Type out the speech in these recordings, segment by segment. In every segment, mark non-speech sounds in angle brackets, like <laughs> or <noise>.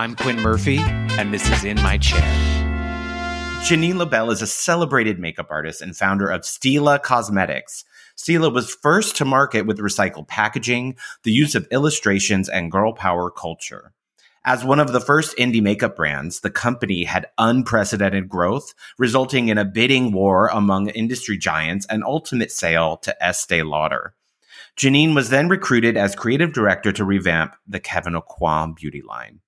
I'm Quinn Murphy, and this is In My Chair. Jeanine Lobell is a celebrated makeup artist and founder of Stila Cosmetics. Stila was first to market with recycled packaging, the use of illustrations, and girl power culture. As one of the first indie makeup brands, the company had unprecedented growth, resulting in a bidding war among industry giants and ultimate sale to Estee Lauder. Jeanine was then recruited as creative director to revamp the Kevyn Aucoin beauty line.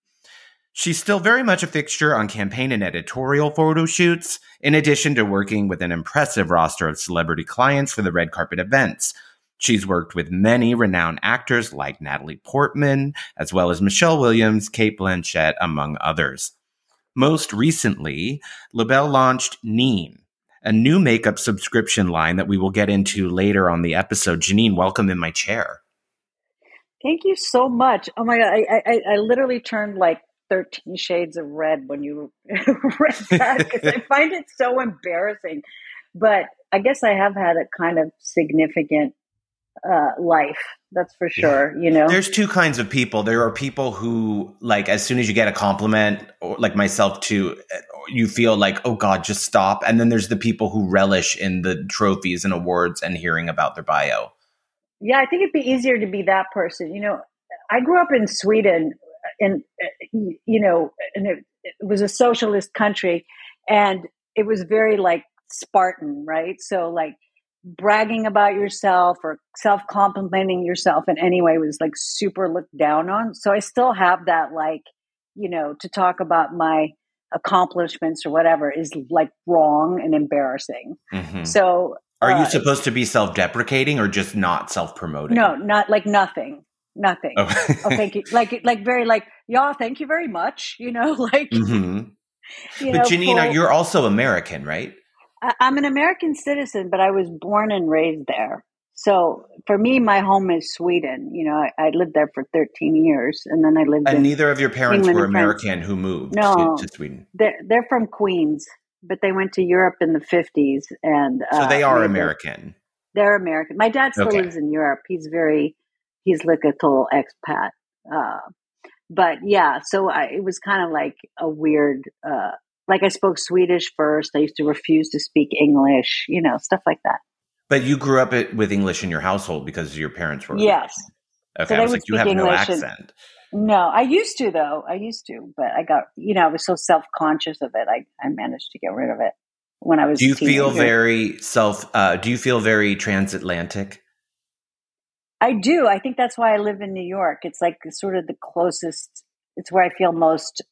She's still very much a fixture on campaign and editorial photo shoots, in addition to working with an impressive roster of celebrity clients for the red carpet events. She's worked with many renowned actors like Natalie Portman, as well as Michelle Williams, Cate Blanchett, among others. Most recently, Lobell launched Neen, a new makeup subscription line that we will get into later on the episode. Jeanine, welcome in my chair. Thank you so much. Oh my god, I I, I literally turned like 13 shades of red when you <laughs> read that because I find it so embarrassing. But I guess I have had a kind of significant uh, life. That's for sure. Yeah. You know, there's two kinds of people. There are people who, like, as soon as you get a compliment, or like myself too, you feel like, oh God, just stop. And then there's the people who relish in the trophies and awards and hearing about their bio. Yeah, I think it'd be easier to be that person. You know, I grew up in Sweden in you know and it, it was a socialist country and it was very like spartan right? So like bragging about yourself or self complimenting yourself in any way was like super looked down on. So i still have that like you know to talk about my accomplishments or whatever is like wrong and embarrassing. Mm-hmm. so are you uh, supposed to be self-deprecating or just not self-promoting? No not like nothing nothing. Oh. oh. thank you. Like, like very like, yeah, thank you very much. You know, <laughs> like. Mm-hmm. You but know, Janina, you're also American, right? I, I'm an American citizen, but I was born and raised there. So for me, my home is Sweden. You know, I, I, lived there for 13 years, and then I lived. And neither of your parents England were American who moved no, to, to, Sweden. They're they're from Queens, but they went to Europe in the 50s, and so they uh, are American. They're American. My dad still okay. lives in Europe. He's very he's like a total expat. Uh, but yeah, so I, it was kind of like a weird, uh, like I spoke Swedish first. I used to refuse to speak English, you know, stuff like that. But you grew up with English in your household because your parents were. Yes. Okay, so I was like, you have English no accent. And, no, I used to though. I used to, but I got, you know, I was so self conscious of it. I, I managed to get rid of it when I was. Do you feel very self? Uh, do you feel very transatlantic? I do. I think that's why I live in New York. It's like sort of the closest, it's where I feel most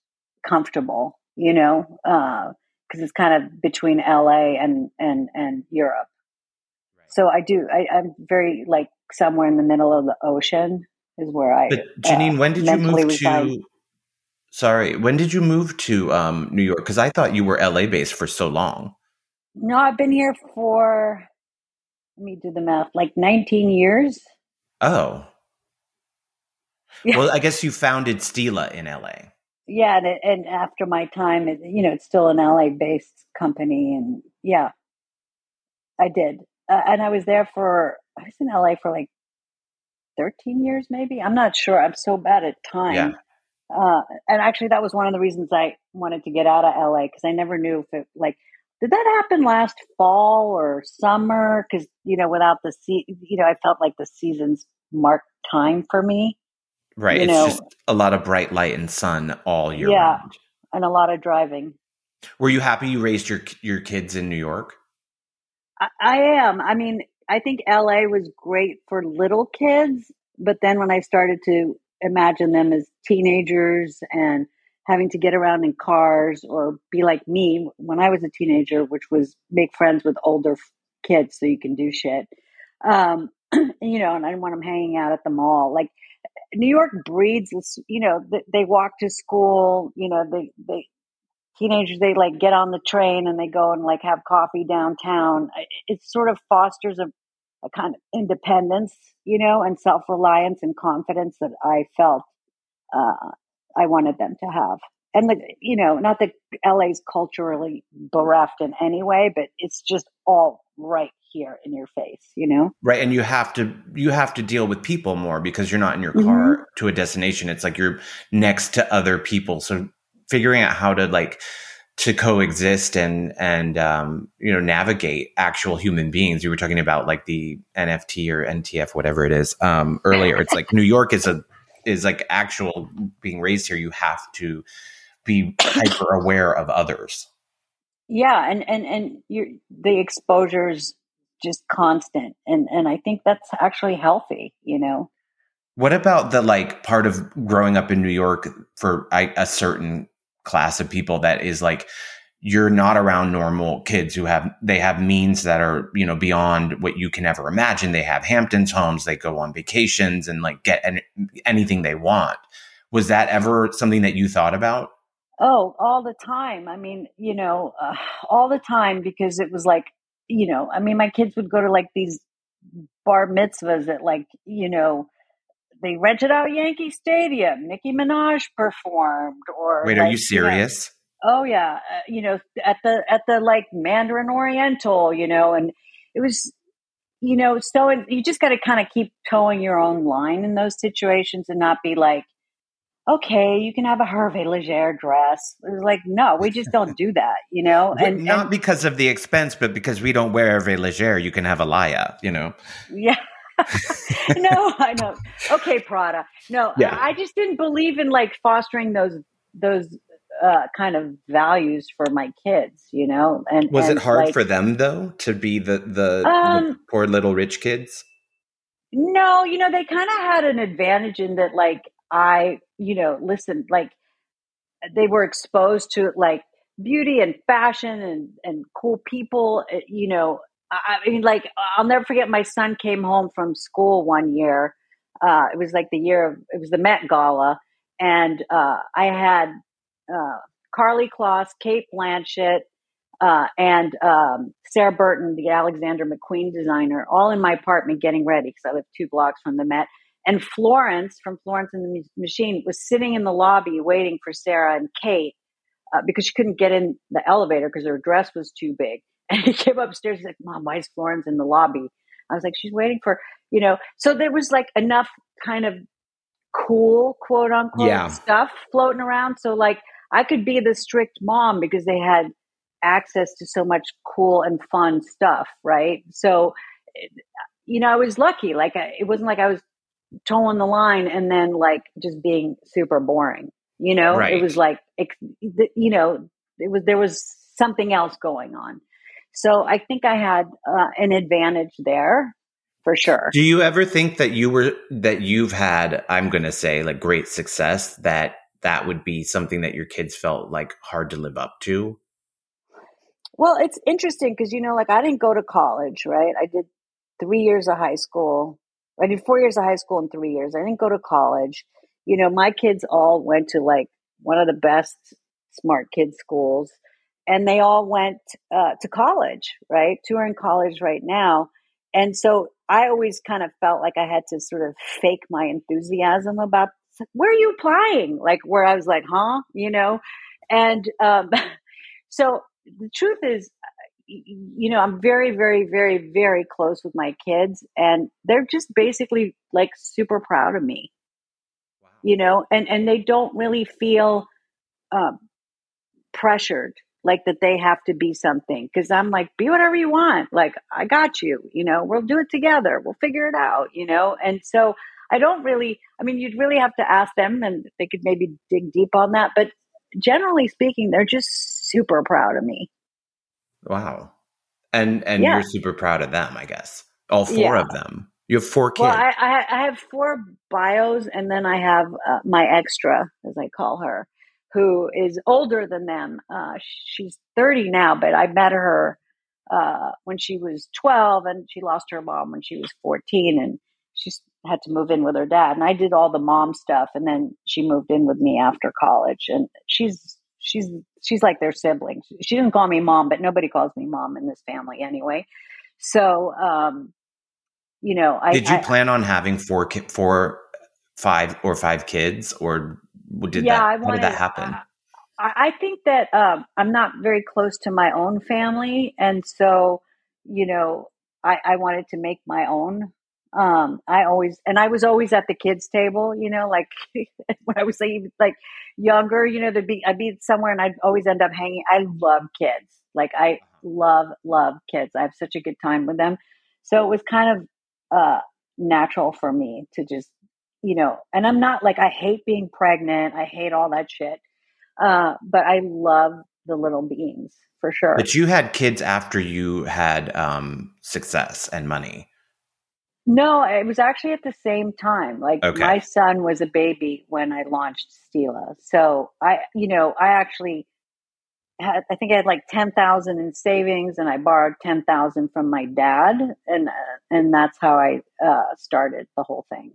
comfortable, you know, because uh, it's kind of between LA and, and, and Europe. Right. So I do, I, I'm very like somewhere in the middle of the ocean is where I. But Jeanine, uh, when did you move reside. to? Sorry, when did you move to um, New York? Because I thought you were LA based for so long. No, I've been here for. Let me do the math. Like 19 years. Oh. Yeah. Well, I guess you founded Stila in LA. Yeah, and, and after my time, it, you know, it's still an LA based company, and yeah, I did, uh, and I was there for I was in LA for like thirteen years, maybe. I'm not sure. I'm so bad at time. Yeah. Uh, and actually, that was one of the reasons I wanted to get out of LA because I never knew if it like did that happen last fall or summer? Because you know, without the sea, you know, I felt like the seasons marked time for me. Right. You it's know, just a lot of bright light and sun all year yeah, round. and a lot of driving. Were you happy you raised your your kids in New York? I, I am. I mean, I think LA was great for little kids, but then when I started to imagine them as teenagers and having to get around in cars or be like me when I was a teenager, which was make friends with older kids so you can do shit. Um, <clears throat> you know, and I didn't want them hanging out at the mall. Like New York breeds, you know, they, walk to school, you know, they, they, teenagers, they like get on the train and they go and like have coffee downtown. It sort of fosters a, a kind of independence, you know, and self reliance and confidence that I felt uh, I wanted them to have. And the, you know, not that LA's culturally bereft in any way, but it's just all right here in your face, you know? Right. And you have to you have to deal with people more because you're not in your car mm-hmm. to a destination. It's like you're next to other people. So figuring out how to like to coexist and and um, you know navigate actual human beings. You were talking about like the NFT or NTF, whatever it is, um, earlier. It's like New York is a is like actual being raised here. You have to be hyper aware of others. Yeah, and and and you the exposure's just constant, and and I think that's actually healthy. You know. What about the like part of growing up in New York for a certain class of people that is like you're not around normal kids who have they have means that are you know beyond what you can ever imagine they have hamptons homes they go on vacations and like get any, anything they want was that ever something that you thought about oh all the time i mean you know uh, all the time because it was like you know i mean my kids would go to like these bar mitzvahs at like you know they rented out Yankee Stadium. Nicki Minaj performed. Or wait, like, are you serious? You know, oh yeah, uh, you know at the at the like Mandarin Oriental, you know, and it was you know so it, you just got to kind of keep towing your own line in those situations and not be like okay, you can have a Hervé Leger dress. It was like, no, we just don't do that, you know? And not and, because of the expense, but because we don't wear Hervé Leger, you can have Alaïa, you know? Yeah. <laughs> no, I know. Okay, Prada. No, <laughs> yeah. I just didn't believe in like fostering those those uh, kind of values for my kids, you know. And was and it hard like, for them though to be the the, um, the poor little rich kids? No, you know they kind of had an advantage in that, like I, you know, listen, like they were exposed to like beauty and fashion and and cool people, eh, you know, I mean, like, I'll never forget my son came home from school one year. Uh, it was like the year of, it was the Met Gala. And uh, I had uh, Karlie Kloss, Cate Blanchett, uh, and um, Sarah Burton, the Alexander McQueen designer, all in my apartment getting ready because I live two blocks from the Met. And Florence from Florence and the Machine was sitting in the lobby waiting for Sarah and Kate uh, because she couldn't get in the elevator because her dress was too big. <laughs> And he came upstairs. He's like, Mom, why is Florence in the lobby? I was like, she's waiting for, you know, so there was like enough kind of cool, quote unquote, yeah. stuff floating around. So like I could be the strict mom because they had access to so much cool and fun stuff. Right. So, you know, I was lucky. Like it wasn't like I was towing the line and then like just being super boring. You know, right. it was like, you know, it was, there was something else going on. So I think I had uh, an advantage there for sure. Do you ever think that you were that you've had I'm going to say like great success that that would be something that your kids felt like hard to live up to? Well, it's interesting because you know like I didn't go to college, right? I did 3 years of high school. I did 4 years of high school and 3 years. I didn't go to college. You know, my kids all went to like one of the best smart kids schools and they all went uh, to college, right? Two are in college right now. And so I always kind of felt like I had to sort of fake my enthusiasm about where are you applying? Like where I was like, huh? You know? And um, <laughs> so the truth is, you know, I'm very, very, very, very close with my kids, and they're just basically like super proud of me. Wow. You know, and and they don't really feel um, pressured like that they have to be something because i'm like be whatever you want like i got you you know we'll do it together we'll figure it out you know and so i don't really i mean you'd really have to ask them and they could maybe dig deep on that but generally speaking they're just super proud of me wow and and yeah. you're super proud of them i guess all four yeah. of them you have four kids well i i, I have four bios and then i have uh, my extra as i call her who is older than them. Uh, she's 30 now, but I met her uh, when she was 12 and she lost her mom when she was 14 and she had to move in with her dad. And I did all the mom stuff and then she moved in with me after college and she's she's she's like their sibling. She didn't call me mom, but nobody calls me mom in this family anyway. So um you know, I Did you I, plan on having four ki- four five or five kids or did yeah, that, I wanted, how did that happen? Uh, I think that um, I'm not very close to my own family, and so you know, I, I wanted to make my own. Um, I always and I was always at the kids' table, you know, like <laughs> when I was like, like younger, you know, there'd be I'd be somewhere and I'd always end up hanging. I love kids. Like I love, love kids. I have such a good time with them. So it was kind of uh natural for me to just, you know, and I'm not like I hate being pregnant. I hate all that shit. Uh, but I love the little beings for sure. But you had kids after you had um, success and money. No, it was actually at the same time. Like okay. my son was a baby when I launched Stila. So I, you know, I actually had, I think I had like 10,000 in savings and I borrowed 10,000 from my dad. And, uh, and that's how I uh, started the whole thing.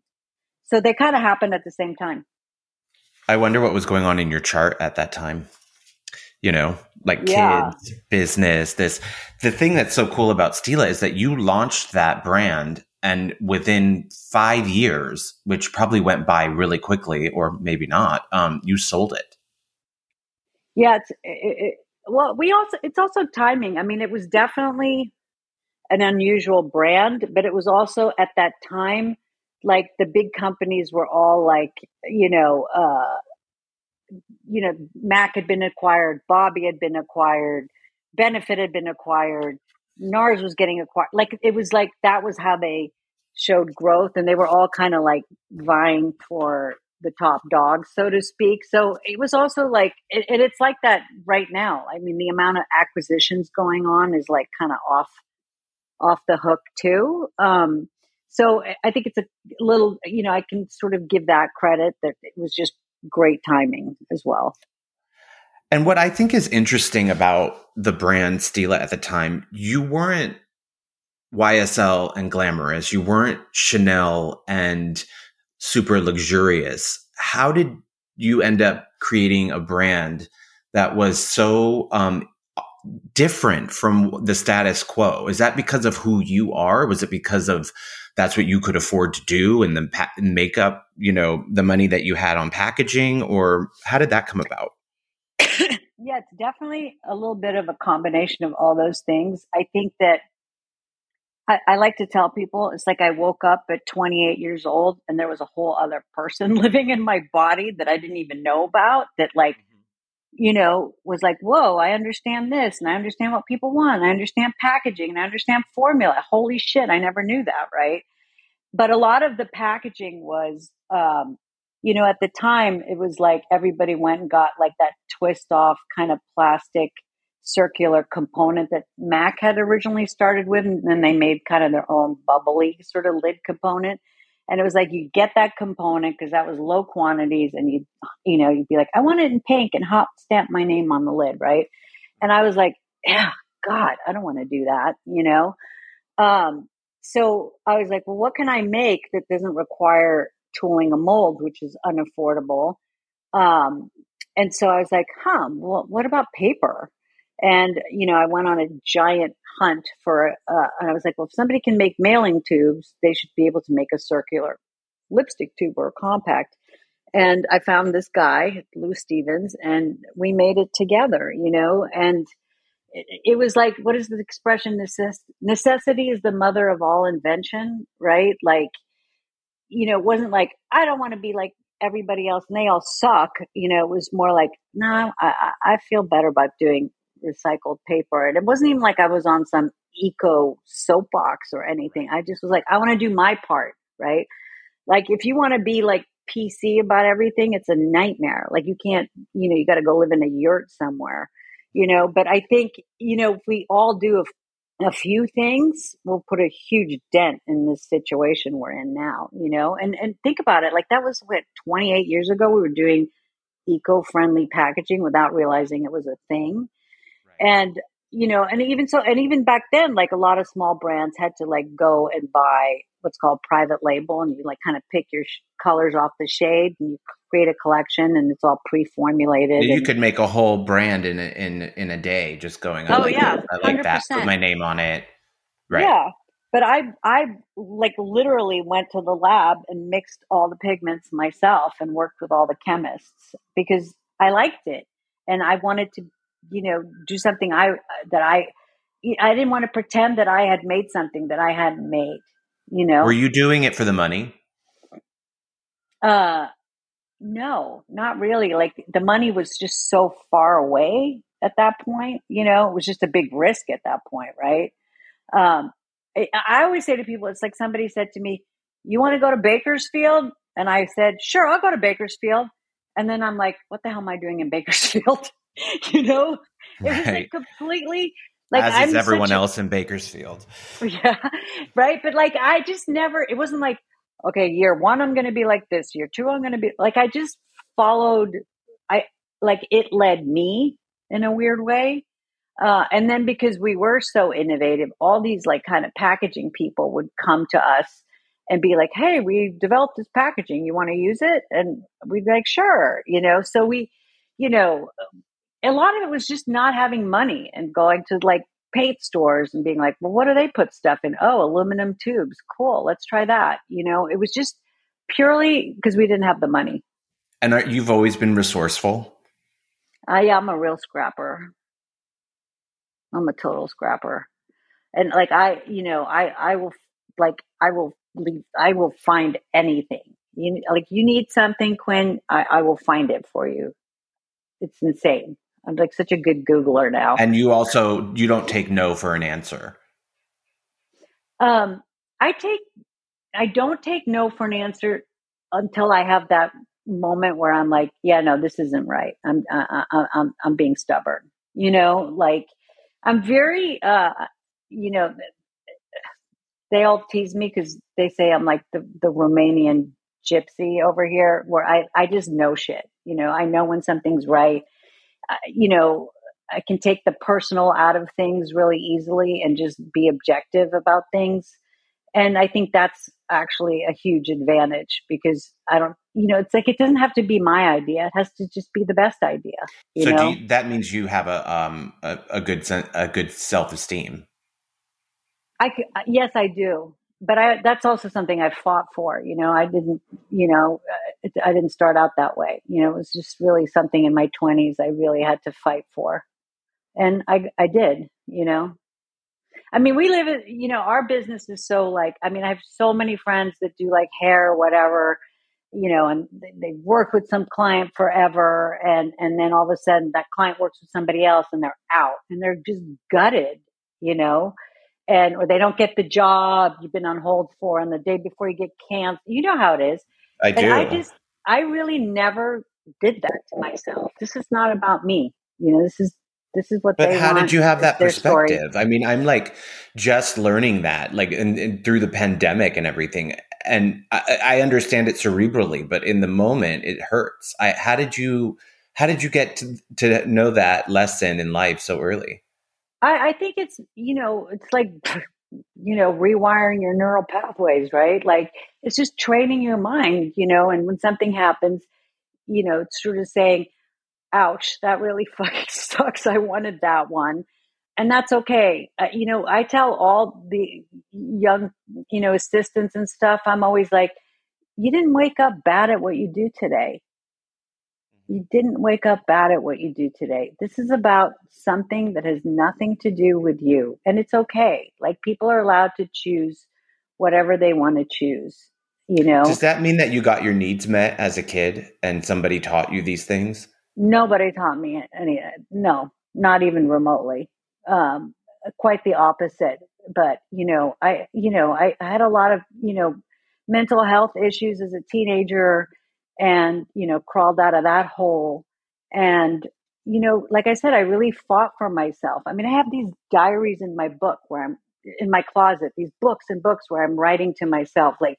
So they kind of happened at the same time. I wonder what was going on in your chart at that time you know, like yeah. kids, business, this. The thing that's so cool about Stila is that you launched that brand and within five years, which probably went by really quickly or maybe not, um, you sold it. Yeah. It's, it, it, well, we also, it's also timing. I mean, it was definitely an unusual brand, but it was also at that time, like the big companies were all like, you know, uh, you know, Mac had been acquired, Bobbi had been acquired, Benefit had been acquired, NARS was getting acquired. Like it was like that was how they showed growth, and they were all kind of like vying for the top dog, so to speak. So it was also like, and it's like that right now. I mean, the amount of acquisitions going on is like kind of off off the hook too. Um, so I think it's a little, you know, I can sort of give that credit that it was just great timing as well. And what I think is interesting about the brand Stila at the time, you weren't YSL and glamorous. You weren't Chanel and super luxurious. How did you end up creating a brand that was so um, different from the status quo? Is that because of who you are? Was it because of that's what you could afford to do and then pa- make up, you know, the money that you had on packaging or how did that come about? <coughs> yeah, it's definitely a little bit of a combination of all those things. I think that I, I, like to tell people it's like I woke up at 28 years old and there was a whole other person <laughs> living in my body that I didn't even know about that like mm-hmm. you know was like whoa I understand this and I understand what people want I understand packaging and I understand formula holy shit I never knew that right but a lot of the packaging was um, you know at the time it was like everybody went and got like that twist off kind of plastic circular component that Mac had originally started with, and then they made kind of their own bubbly sort of lid component. And it was like you get that component because that was low quantities, and you you know you'd be like, I want it in pink and hot stamp my name on the lid, right? And I was like, yeah, God, I don't want to do that, you know. Um, so I was like, well, what can I make that doesn't require tooling a mold, which is unaffordable? Um, and so I was like, huh, well, what about paper? And, you know, I went on a giant hunt for, uh, and I was like, well, if somebody can make mailing tubes, they should be able to make a circular lipstick tube or a compact. And I found this guy, Lou Stevens, and we made it together, you know, and it, it was like, what is the expression? Necess- necessity is the mother of all invention, right? Like, you know, it wasn't like, I don't want to be like everybody else and they all suck. You know, it was more like, no, nah, I, I feel better about doing recycled paper. And it wasn't even like I was on some eco soapbox or anything. I just was like, I want to do my part, right? Like, if you want to be like PC about everything, it's a nightmare. Like, you can't, you know, you got to go live in a yurt somewhere, you know. But I think, you know, if we all do a, a few things, we'll put a huge dent in this situation we're in now, you know. And and think about it, like that was what 28 years ago we were doing eco-friendly packaging without realizing it was a thing and you know and even so and even back then like a lot of small brands had to like go and buy what's called private label and you like kind of pick your sh- colors off the shade and you create a collection and it's all pre-formulated you and, could make a whole brand in a, in in a day just going oh, oh like, yeah i like 100%. that put my name on it right yeah but i i like literally went to the lab and mixed all the pigments myself and worked with all the chemists because i liked it and i wanted to you know, do something I that I, I didn't want to pretend that I had made something that I hadn't made. You know, were you doing it for the money? Uh, no, not really. Like the money was just so far away at that point. You know, it was just a big risk at that point, right? Um, I, I always say to people, it's like somebody said to me, "You want to go to Bakersfield?" And I said, "Sure, I'll go to Bakersfield." And then I'm like, "What the hell am I doing in Bakersfield?" <laughs> <laughs> you know, it was like completely like as I'm is everyone else in Bakersfield. <laughs> Yeah, right. But like, I just never. It wasn't like, okay, year one I'm going to be like this. Year two I'm going to be like. I just followed. I like it led me in a weird way. Uh, and then because we were so innovative, all these like kind of packaging people would come to us and be like, "Hey, we developed this packaging. You want to use it?" And we'd be like, "Sure," you know. So we, you know, a lot of it was just not having money and going to like paint stores and being like, well, what do they put stuff in? Oh, aluminum tubes. Cool. Let's try that. You know, it was just purely because we didn't have the money. And are, you've always been resourceful? I am a real scrapper. I'm a total scrapper. And like, I, you know, I, I will like, I will leave, I will find anything. You like, you need something, Quinn, I, I will find it for you. It's insane. I'm like such a good Googler now. And you also you don't take no for an answer. Um, I take I don't take no for an answer until I have that moment where I'm like, yeah, no, this isn't right. I'm I, I, I'm I'm being stubborn. You know, like I'm very uh, you know, they all tease me because they say I'm like the the Romanian gypsy over here, where I I just know shit. You know, I know when something's right you know, I can take the personal out of things really easily and just be objective about things. And I think that's actually a huge advantage because I don't, you know, it's like it doesn't have to be my idea; it has to just be the best idea. so you, that means you have a um a, a good a good self esteem. I yes, I do but I, that's also something I fought for. You know, I didn't, you know, I didn't start out that way. You know, it was just really something in my twenties I really had to fight for, and I, I did. You know, I mean, we live in, you know, our business is so like, I mean, I have so many friends that do like hair or whatever, you know, and they, they work with some client forever, and and then all of a sudden that client works with somebody else, and they're out, and they're just gutted. You know, and or they don't get the job you've been on hold for and the day before you get canceled you know how it is i do i just i really never did that to myself. This is not about me you know this is this is what but how did you have that perspective story. i mean i'm like just learning that like and, and through the pandemic and everything and I, I, understand it cerebrally but in the moment it hurts. I, how did you how did you get to, to know that lesson in life so early? I, I think it's you know it's like <laughs> you know rewiring your neural pathways, right? Like it's just training your mind, you know. And when something happens, you know, it's sort of saying, "Ouch, that really <laughs> fucking sucks. I wanted that one." and that's okay. Uh, you know, I tell all the young, you know, assistants and stuff, I'm always like, you didn't wake up bad at what you do today you didn't wake up bad at what you do today. This is about something that has nothing to do with you. And it's okay. Like people are allowed to choose whatever they want to choose. You know? Does that mean that you got your needs met as a kid and somebody taught you these things? Nobody taught me any. No, not even remotely. Um, quite the opposite. But you know, I you know I, I had a lot of you know mental health issues as a teenager and you know crawled out of that hole. And you know like i said i really fought for myself. I mean i have these diaries in my book where i'm in my closet these books and books where i'm writing to myself like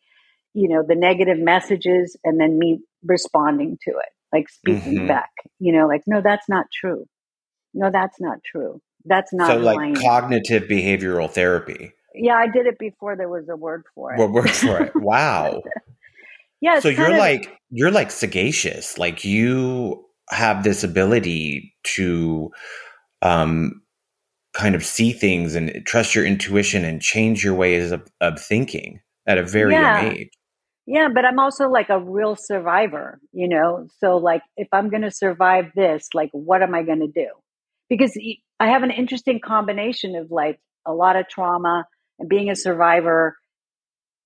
you know the negative messages and then me responding to it like speaking mm-hmm. back you know like no that's not true. No that's not true. That's not so like cognitive behavioral therapy. Yeah i did it before there was a word for it. What word for it? <laughs> Wow yeah so you're of, like you're like sagacious like you have this ability to um kind of see things and trust your intuition and change your ways of, of thinking at a very yeah. young age. Yeah but i'm also like a real survivor you know? So like if i'm going to survive this like what am i going to do? Because I have an interesting combination of like a lot of trauma and being a survivor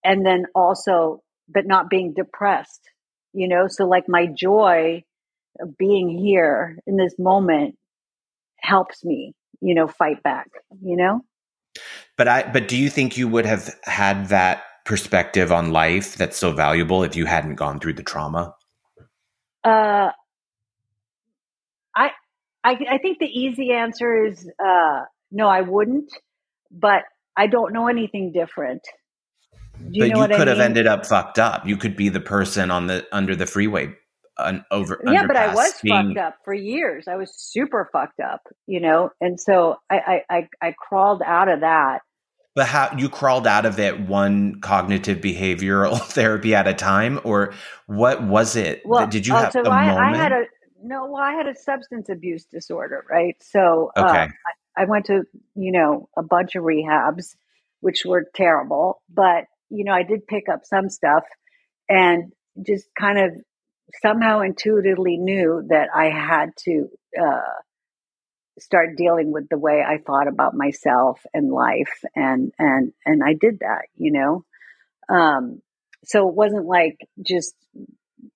and then also but not being depressed you know? So like my joy of being here in this moment helps me you know fight back you know? But i but do you think you would have had that perspective on life that's so valuable if you hadn't gone through the trauma? Uh i i, I think the easy answer is uh no i wouldn't but i don't know anything different you but you could I mean? have ended up fucked up. You could be the person on the under the freeway an over yeah but i was being... fucked up for years i was super fucked up you know and so I, I i crawled out of that but how you crawled out of it one cognitive behavioral <laughs> therapy at a time or what was it well did you uh, have so a I, moment? I had a no well i had a substance abuse disorder right so uh, okay. I, I went to you know a bunch of rehabs which were terrible but you know, I did pick up some stuff and just kind of somehow intuitively knew that I had to uh, start dealing with the way I thought about myself and life, and and and I did that, you know. Um, so it wasn't like just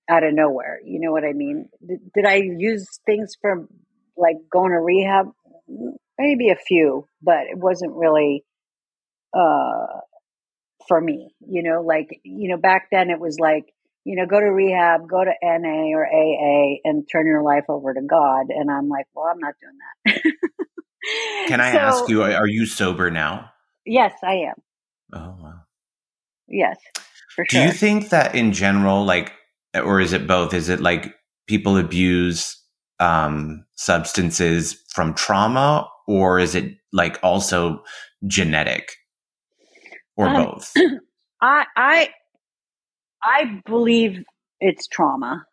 out of nowhere, you know what I mean? Did, did I use things from like going to rehab? Maybe a few, but it wasn't really uh, for me. You know, like, you know, back then it was like, you know, go to rehab, go to NA or AA and turn your life over to God. And I'm like, well, I'm not doing that. <laughs> Can I so, ask you, are you sober now? Yes, I am. Oh, wow. Yes, for Do sure. you think that in general, like, or is it both? Is it like people abuse um, substances from trauma, or is it like also genetic? Or um, both? <clears throat> I I I believe it's trauma.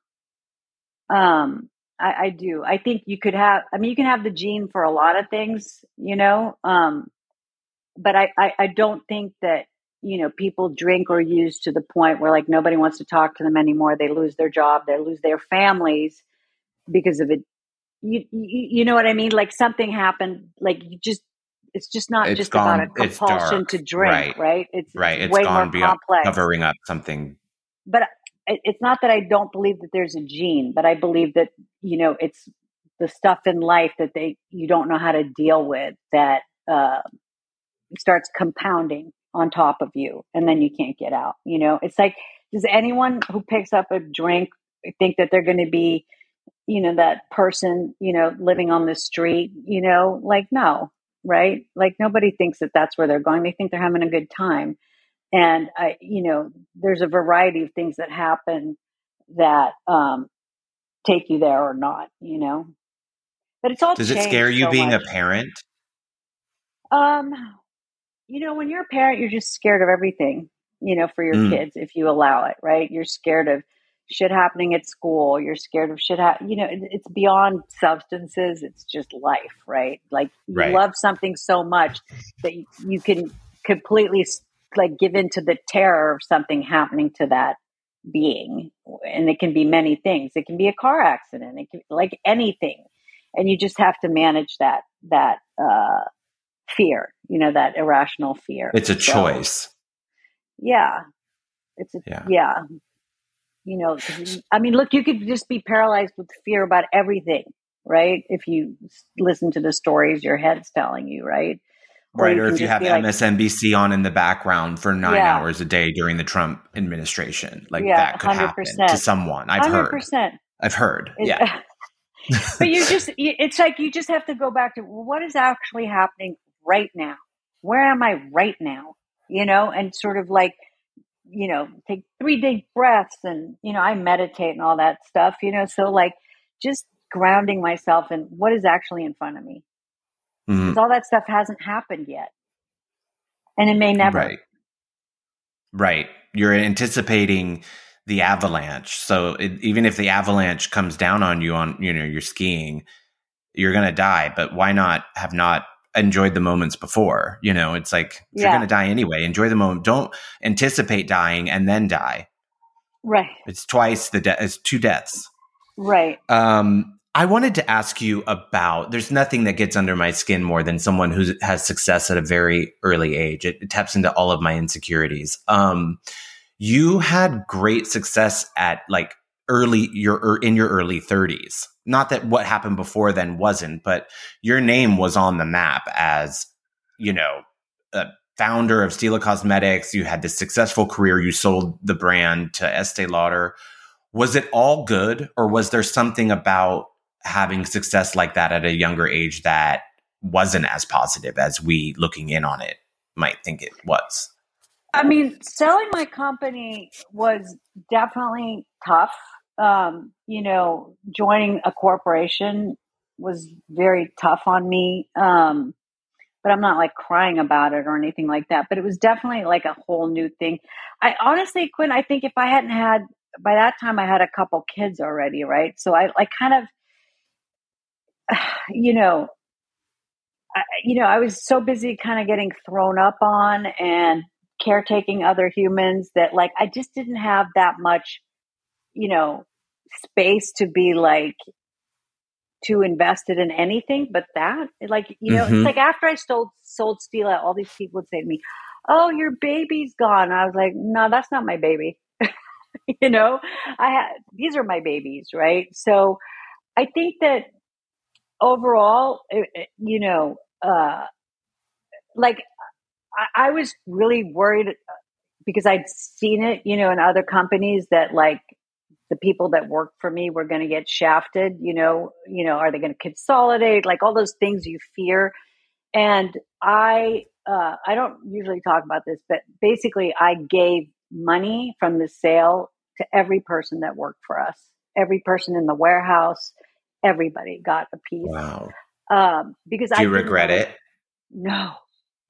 Um, I, I, do. I think you could have. I mean, you can have the gene for a lot of things, you know. Um, but I, I I don't think that you know people drink or use to the point where like nobody wants to talk to them anymore. They lose their job. They lose their families because of it. You, you, you know what I mean? Like something happened. Like you just it's just not it's just gone, about a compulsion to drink, right? right? It's right. It's way gone more beyond complex. covering up something. But it's not that I don't believe that there's a gene, but I believe that you know it's the stuff in life that they you don't know how to deal with that uh, starts compounding on top of you, and then you can't get out. You know, it's like does anyone who picks up a drink think that they're going to be you know that person you know living on the street you know like no right? Like nobody thinks that that's where they're going. They think they're having a good time. And I, you know, there's a variety of things that happen that um, take you there or not, you know. But it's all. Does it scare you so being much. a parent? Um, you know, when you're a parent, you're just scared of everything. You know, for your mm. kids, if you allow it, right? You're scared of shit happening at school. You're scared of shit. Ha- you know, it, it's beyond substances. It's just life, right? Like you right. love something so much that you, you can completely like give into the terror of something happening to that being, and it can be many things. It can be a car accident. It can like anything, and you just have to manage that that uh, fear. You know, that irrational fear. It's a so, choice. Yeah, it's a, yeah. yeah you know i mean look you could just be paralyzed with fear about everything right if you listen to the stories your head's telling you right or right or if you have msnbc like, on in the background for nine yeah. hours a day during the trump administration like yeah, that could 100%. happen to someone i've 100%. heard i've heard yeah <laughs> but you just it's like you just have to go back to what is actually happening right now where am i right now you know and sort of like you know, take three deep breaths and, you know, I meditate and all that stuff, you know, so like just grounding myself in what is actually in front of me. Because mm-hmm. all that stuff hasn't happened yet. And it may never. Right. Right. You're anticipating the avalanche. So it, even if the avalanche comes down on you on, you know, you're skiing, you're going to die, but why not have not enjoyed the moments before. You know, it's like yeah. you're going to die anyway. Enjoy the moment. Don't anticipate dying and then die. Right. It's twice the death. It's two deaths. Right. Um. I wanted to ask you about there's nothing that gets under my skin more than someone who has success at a very early age. It, it taps into all of my insecurities. Um, you had great success at like early your er, in your early 30s. Not that what happened before then wasn't, but your name was on the map as, you know, a founder of Stila Cosmetics. You had this successful career. You sold the brand to Estee Lauder. Was it all good, or was there something about having success like that at a younger age that wasn't as positive as we looking in on it might think it was? I mean, selling my company was definitely tough. Um, you know, joining a corporation was very tough on me. Um, but I'm not like crying about it or anything like that. But it was definitely like a whole new thing. I honestly, Quinn, I think if I hadn't had by that time, I had a couple kids already, right? So I like kind of <sighs> you know, I, you know, I was so busy kind of getting thrown up on and caretaking other humans that like I just didn't have that much, you know, space to be like too invested in anything but that. Like, you know, mm-hmm. it's like after I sold sold Stila, all these people would say to me, Oh, your baby's gone. I was like, No, that's not my baby. <laughs> you know, I had these are my babies, right? So I think that overall, you know, uh, like I, I was really worried uh, because I'd seen it, you know, in other companies that like the people that work for me were going to get shafted. You know, you know, are they going to consolidate? Like all those things you fear. And I, uh, I don't usually talk about this, but basically, I gave money from the sale to every person that worked for us, every person in the warehouse, everybody got a piece. Wow. Um, because Do I you regret it? No.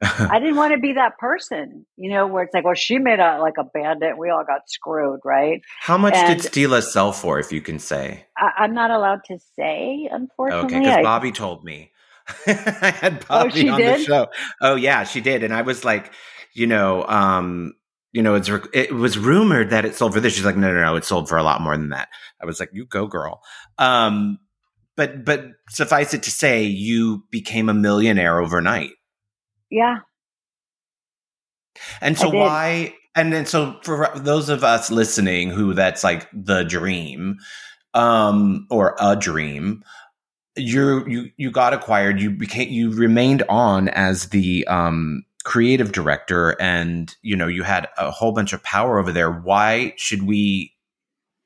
I didn't want to be that person, you know, where it's like, well, she made a like a bandit. We all got screwed, right? How much and did Stila sell for, if you can say? I, am not allowed to say, unfortunately. Okay, because Bobbi told me. <laughs> I had Bobbi oh, on did? the show. Oh yeah, she did, and I was like, you know, um, you know, it's it was rumored that it sold for this. She's like, no, no, no, it sold for a lot more than that. I was like, you go, girl. Um, but but suffice it to say, you became a millionaire overnight. Yeah. And so why? And then so for those of us listening, who that's like the dream, um, or a dream, you you you got acquired. You became you remained on as the um creative director, and you know you had a whole bunch of power over there. Why should we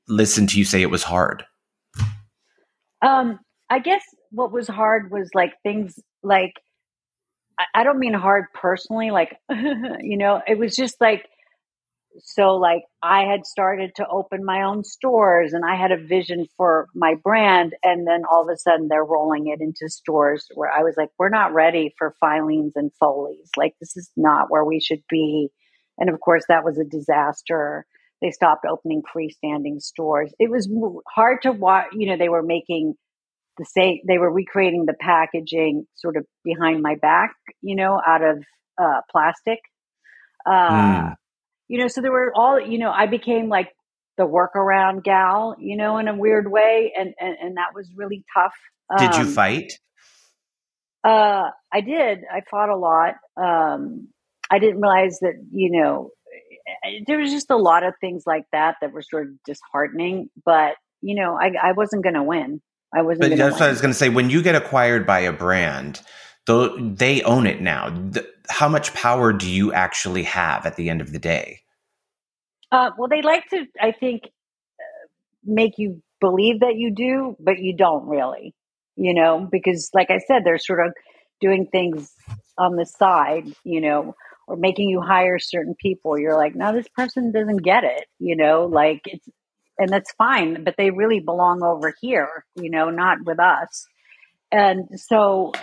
listen to you say it was hard? Um, I guess what was hard was like things like I, don't mean hard personally, like <laughs> you know, it was just like so like I had started to open my own stores and I had a vision for my brand and then all of a sudden they're rolling it into stores where I was like, we're not ready for Filene's and Foley's. Like this is not where we should be. And of course that was a disaster. They stopped opening freestanding stores. It was hard to watch, you know, they were making the same they were recreating the packaging sort of behind my back you know out of uh, plastic. Uh, mm. you know so there were all you know i became like the workaround gal you know in a weird way and and, and that was really tough um, did you um, fight? uh i did. I fought a lot. Um i didn't realize that you know there was just a lot of things like that that were sort of disheartening but you know i, I wasn't going to win I wasn't. But that's what I was going to say. When you get acquired by a brand, though they own it now. how much power do you actually have at the end of the day? Uh, well, they like to, I think, uh, make you believe that you do, but you don't really. You know, because like I said, they're sort of doing things on the side. You know, or making you hire certain people. You're like, no, this person doesn't get it. You know, like it's and that's fine, but they really belong over here, you know, not with us. And so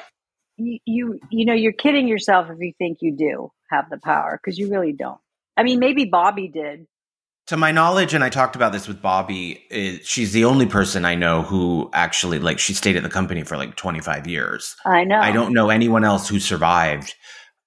you, you, you know, you're kidding yourself if you think you do have the power because you really don't. I mean, maybe Bobbi did. To my knowledge, and I talked about this with Bobbi, is she's the only person I know who actually like she stayed at the company for like 25 years. I know. I don't know anyone else who survived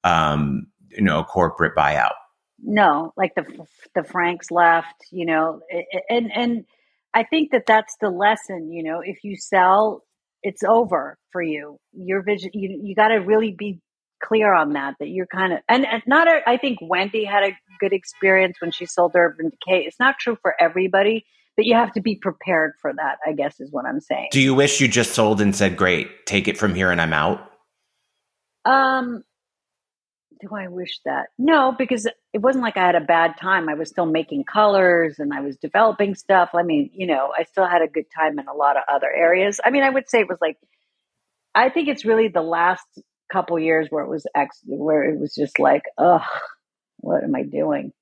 um, you know, a corporate buyout no, like the the Franks left, you know, and and I think that that's the lesson. You know, if you sell, it's over for you. Your vision, you you got to really be clear on that. That you're kind of and, and not. A, I think Wendy had a good experience when she sold Urban Decay. It's not true for everybody, but you have to be prepared for that. I guess is what I'm saying. Do you wish you just sold and said, "Great, take it from here, and I'm out"? Um, do I wish that? No, because it wasn't like I had a bad time. I was still making colors and I was developing stuff. I mean, you know, I still had a good time in a lot of other areas. I mean, I would say it was like, I think it's really the last couple years where it was ex, where it was just like, ugh, what am I doing?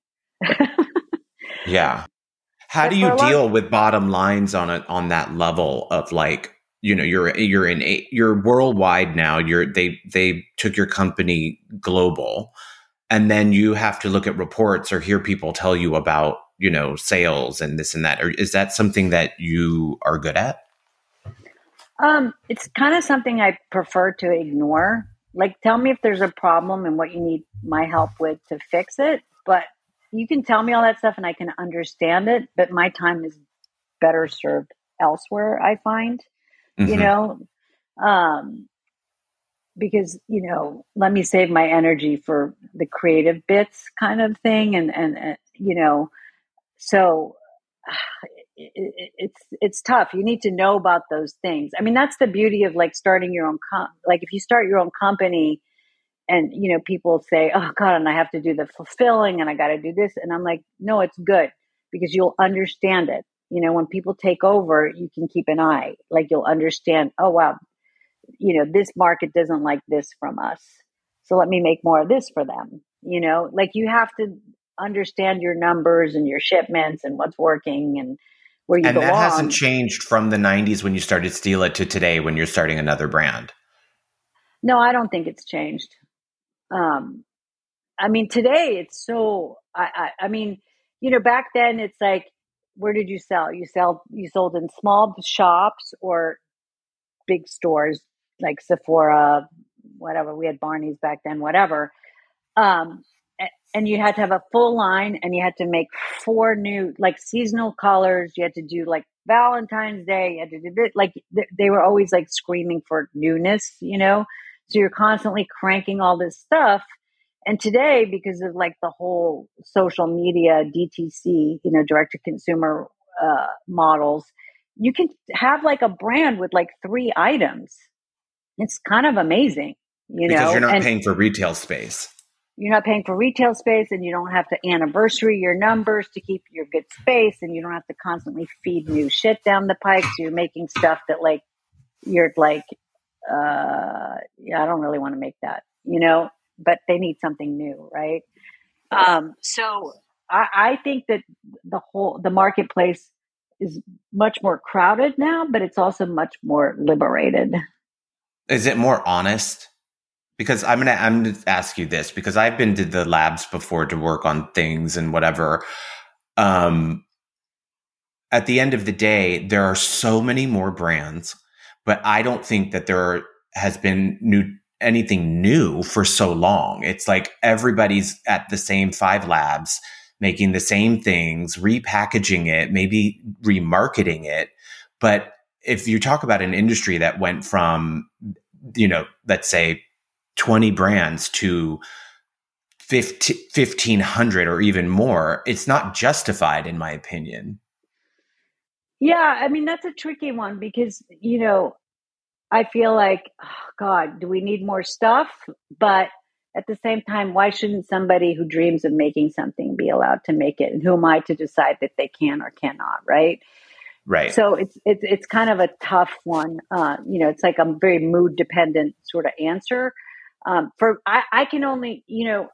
<laughs> yeah. How do you deal with bottom lines on it on that level of like you know you're you're in a, you're worldwide now you're they they took your company global and then you have to look at reports or hear people tell you about you know sales and this and that. Or is that something that you are good at? Um it's kind of something i prefer to ignore. Like tell me if there's a problem and what you need my help with to fix it but you can tell me all that stuff and i can understand it but my time is better served elsewhere i find mm-hmm. you know? Um because you know let me save my energy for the creative bits kind of thing and and, and you know. So <sighs> it, it, it's it's tough. You need to know about those things. I mean that's the beauty of like starting your own com- like if you start your own company and you know people say oh god and i have to do the fulfilling and i got to do this and i'm like no it's good because you'll understand it. You know, when people take over, you can keep an eye. Like you'll understand, oh, wow, you know, this market doesn't like this from us. So let me make more of this for them. You know, like you have to understand your numbers and your shipments and what's working and where you go. and belong. that hasn't changed from the 90s when you started Stila to today when you're starting another brand. No, I don't think it's changed. Um, I mean, today it's so. I, I, I mean, you know, back then it's like where did you sell? You sell you sold in small shops or big stores like Sephora, whatever. We had Barney's back then, whatever. Um, and you had to have a full line and you had to make four new like seasonal colors. You had to do like Valentine's Day. You had to do this. Like they were always like screaming for newness, you know? So you're constantly cranking all this stuff and today, because of like the whole social media DTC, you know, direct to consumer uh, models, you can have like a brand with like three items. It's kind of amazing, you because know. you're not and paying for retail space. You're not paying for retail space, and you don't have to anniversary your numbers to keep your good space, and you don't have to constantly feed new shit down the pike. So you're making stuff that like you're like, uh, yeah, I don't really want to make that, you know but they need something new, right? Um, so I, I think that the whole the marketplace is much more crowded now, but it's also much more liberated. Is it more honest? Because I'm gonna I'm gonna ask you this because I've been to the labs before to work on things and whatever. Um, at the end of the day, there are so many more brands, but I don't think that there has been new anything new for so long. It's like everybody's at the same five labs making the same things, repackaging it, maybe remarketing it. But if you talk about an industry that went from, you know, let's say 20 brands to 1500 or even more, it's not justified, in my opinion. Yeah, I mean, that's a tricky one because, you know, I feel like, oh God, do we need more stuff? But at the same time, why shouldn't somebody who dreams of making something be allowed to make it? And who am I to decide that they can or cannot? Right. Right. So it's it's it's kind of a tough one. Uh, you know, it's like a very mood dependent sort of answer. Um, for I, I can only, you know,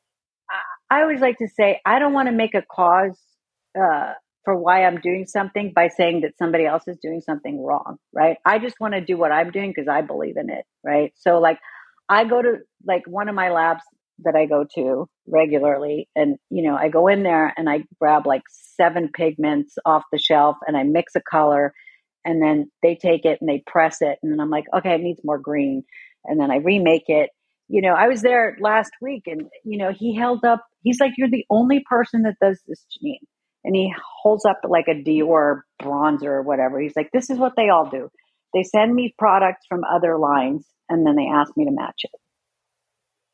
I, I always like to say I don't want to make a cause uh, for why I'm doing something by saying that somebody else is doing something wrong, right? I just want to do what I'm doing because I believe in it, right? So like I go to like one of my labs that I go to regularly and you know, I go in there and I grab like seven pigments off the shelf and I mix a color and then they take it and they press it and then I'm like, okay, it needs more green and then I remake it. You know, I was there last week and you know, he held up he's like, You're the only person that does this, Jeanine and he holds up like a Dior bronzer or whatever. He's like, "This is what they all do. They send me products from other lines, and then they ask me to match it."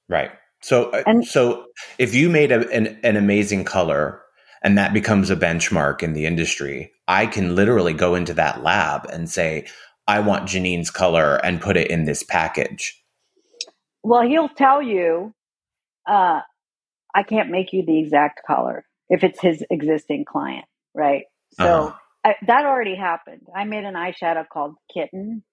Right. So, uh, and, so if you made a, an, an amazing color and that becomes a benchmark in the industry, I can literally go into that lab and say, I want Jeanine's color and put it in this package. Well, he'll tell you, uh, I can't make you the exact color if it's his existing client, right? So uh-huh. I, that already happened. I made an eyeshadow called Kitten.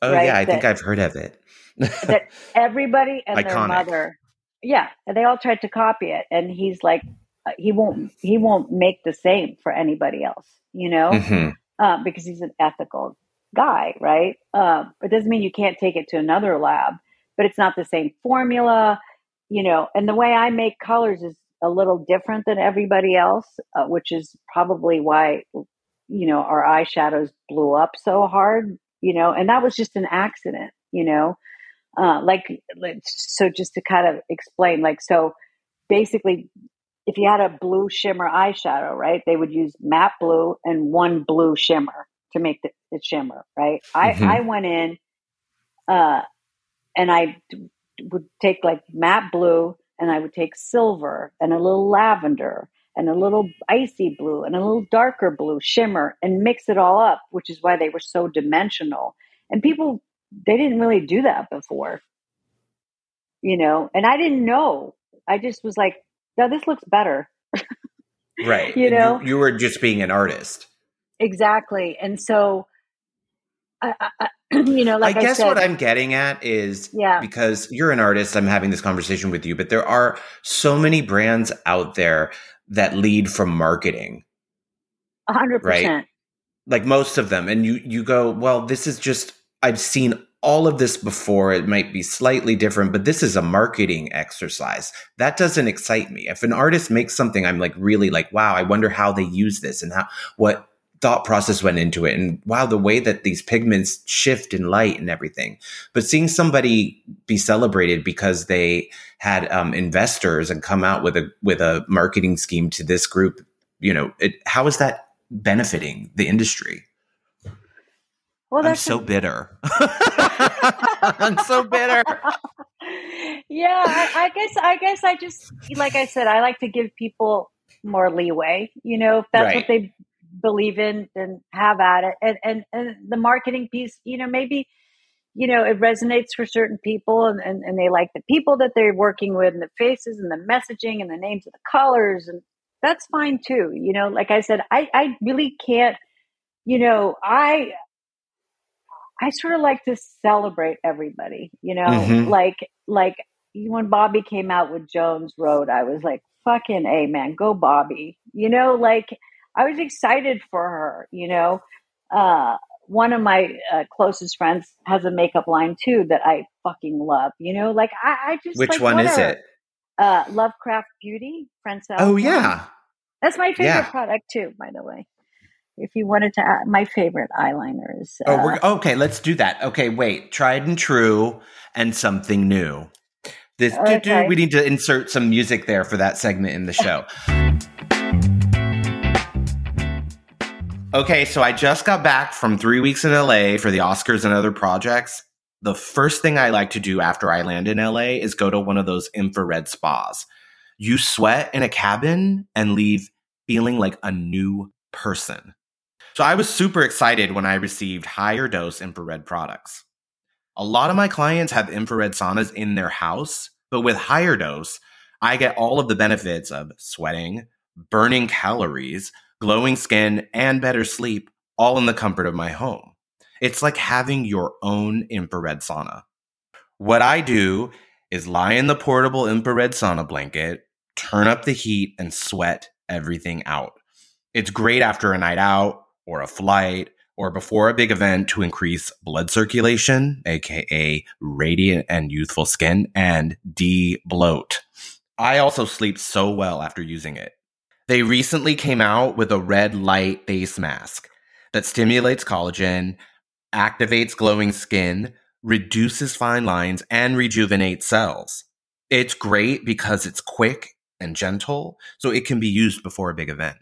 Oh right, yeah, I that, think I've heard of it. that <laughs> everybody and Iconic. their mother, yeah, and they all tried to copy it, and he's like, uh, he won't, he won't make the same for anybody else, you know, mm-hmm. uh, because he's an ethical guy, right? Uh, it doesn't mean you can't take it to another lab, but it's not the same formula, you know. And the way I make colors is a little different than everybody else, uh, which is probably why you know our eyeshadows blew up so hard, you know. And that was just an accident, you know. Uh, like, so just to kind of explain, like, so basically, if you had a blue shimmer eyeshadow, right, they would use matte blue and one blue shimmer to make the, the shimmer, right? Mm-hmm. I, I went in uh, and i would take like matte blue and I would take silver and a little lavender and a little icy blue and a little darker blue shimmer and mix it all up, which is why they were so dimensional. And people, they didn't really do that before, you know, and I didn't know. I just was like, no, this looks better. <laughs> right. You know, you, you were just being an artist. Exactly. And so, I, I, <clears throat> you know, like I guess I said, what I'm getting at is yeah. because you're an artist, I'm having this conversation with you, but there are so many brands out there that lead from marketing. 100%. Right? Like most of them. And you, you go, well, this is just, I've seen all of this before. It might be slightly different, but this is a marketing exercise. That doesn't excite me. If an artist makes something, I'm like really like, wow, I wonder how they use this and how, what, thought process went into it and wow the way that these pigments shift in light and everything but seeing somebody be celebrated because they had um, investors and come out with a with a marketing scheme to this group you know it, how is that benefiting the industry well i'm so a- bitter <laughs> i'm so bitter yeah I, I guess i guess i just like i said i like to give people more leeway you know if that's right. what they believe in, then have at it. And, and, and the marketing piece, you know, maybe, you know, it resonates for certain people and, and, and they like the people that they're working with and the faces and the messaging and the names of the colors. And that's fine too. You know, like I said, I, I really can't, you know, I, I sort of like to celebrate everybody, you know, mm-hmm. like, like when Bobbi came out with Jones Road, I was like, fucking A man, go Bobbi, you know, like, I was excited for her, you know. Uh, one of my uh, closest friends has a makeup line too that I fucking love, you know. Like I, I just which like, one is it? Uh, Lovecraft Beauty, Francelle. Oh yeah, that's my favorite yeah. product too, by the way. If you wanted to, add, my favorite eyeliner is. oh, we're, uh, okay. Let's do that. Okay, wait. Tried and true, and something new. This okay. we need to insert some music there for that segment in the <laughs> show. Okay, so I just got back from three weeks in LA for the Oscars and other projects. The first thing I like to do after I land in LA is go to one of those infrared spas. You sweat in a cabin and leave feeling like a new person. So I was super excited when I received HigherDOSE infrared products. A lot of my clients have infrared saunas in their house, but with HigherDOSE, I get all of the benefits of sweating, burning calories, glowing skin, and better sleep, all in the comfort of my home. It's like having your own infrared sauna. What I do is lie in the portable infrared sauna blanket, turn up the heat, and sweat everything out. It's great after a night out or a flight or before a big event to increase blood circulation, aka radiant and youthful skin, and de bloat. I also sleep so well after using it. They recently came out with a red light face mask that stimulates collagen, activates glowing skin, reduces fine lines, and rejuvenates cells. It's great because it's quick and gentle, so it can be used before a big event.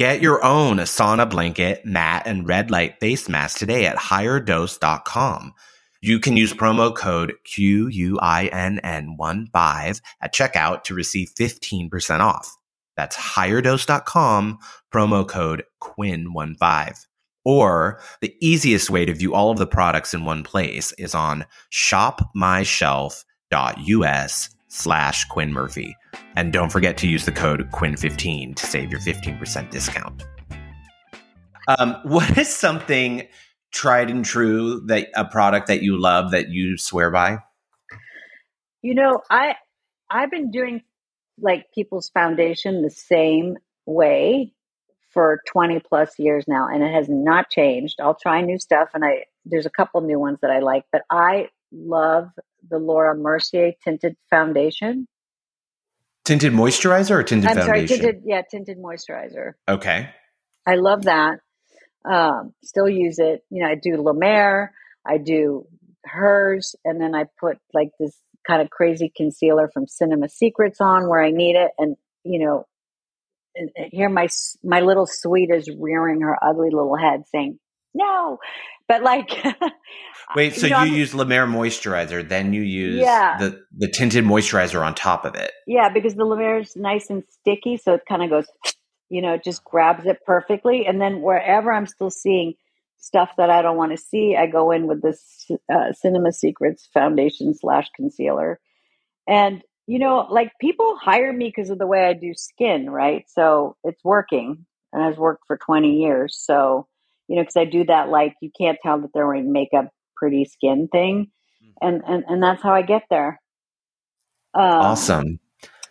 Get your own Asana blanket, mat, and red light face mask today at higherdose.com. You can use promo code QUINN15 at checkout to receive 15% off. That's higherdose.com, promo code QUIN15. Or the easiest way to view all of the products in one place is on shopmyshelf.us slash Quinn Murphy. And don't forget to use the code Quinn15 to save your 15% discount. Um, <laughs> what is something tried and true that a product that you love that you swear by? You know, I I've been doing like people's foundation the same way for 20 plus years now and it has not changed. I'll try new stuff and I there's a couple new ones that I like, but I love the Laura Mercier tinted foundation. Tinted moisturizer or tinted I'm foundation? sorry, tinted yeah, tinted moisturizer. Okay. I love that. Um, still use it. You know, I do La Mer, I do hers, and then I put like this kind of crazy concealer from Cinema Secrets on where I need it, and you know, and, here my my little sweet is rearing her ugly little head, saying no, but like. <laughs> Wait, so you, know, you use La Mer moisturizer, then you use yeah. the the tinted moisturizer on top of it. Yeah, because the La is nice and sticky, so it kind of goes <sniffs> you know, it just grabs it perfectly. And then wherever I'm still seeing stuff that I don't want to see, I go in with this uh, Cinema Secrets foundation slash concealer. And, you know, like people hire me because of the way I do skin, right? So it's working and I've worked for 20 years. So, you know, because I do that, like you can't tell that they're wearing makeup, pretty skin thing. Mm-hmm. And, and, and that's how I get there. Um, awesome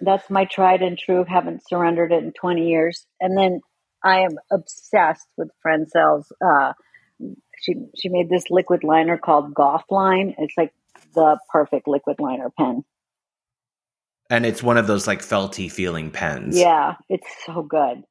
that's my tried and true. Haven't surrendered it in 20 years. And then I am obsessed with Francelle's. Uh, she she made this liquid liner called Goth Line. It's like the perfect liquid liner pen. And it's one of those like felty feeling pens. Yeah, it's so good.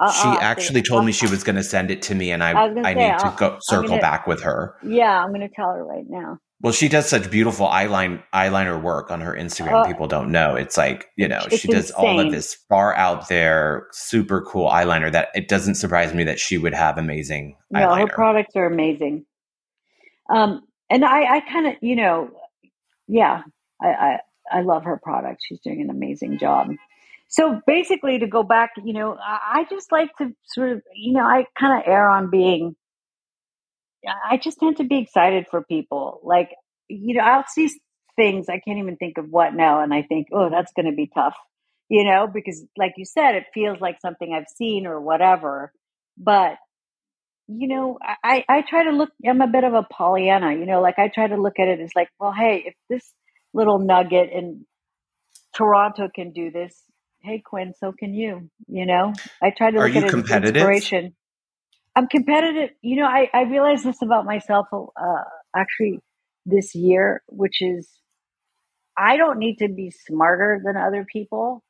Uh, she actually told me she was going to send it to me, and I I, I say, need to go circle gonna, back with her. Yeah, I'm going to tell her right now. Well, she does such beautiful eyeline eyeliner work on her Instagram. Uh, People don't know. It's like, you know, she does insane. all of this far out there, super cool eyeliner that it doesn't surprise me that she would have amazing no, eyeliner. her products are amazing. Um, and I, I kind of, you know, yeah, I, I, I love her product. She's doing an amazing job. So basically, to go back, you know, I, just like to sort of, you know, I kind of err on being I just tend to be excited for people. Like, you know, I'll see things, I can't even think of what now. And I think, oh, that's going to be tough, you know, because like you said, it feels like something I've seen or whatever. But, you know, I, I try to look, I'm a bit of a Pollyanna, you know, like I try to look at it as like, well, hey, if this little nugget in Toronto can do this, hey, Quinn, so can you, you know? I try to look Are you at it competitive? inspiration. I'm competitive. You know, I, I realized this about myself uh, actually this year, which is I don't need to be smarter than other people.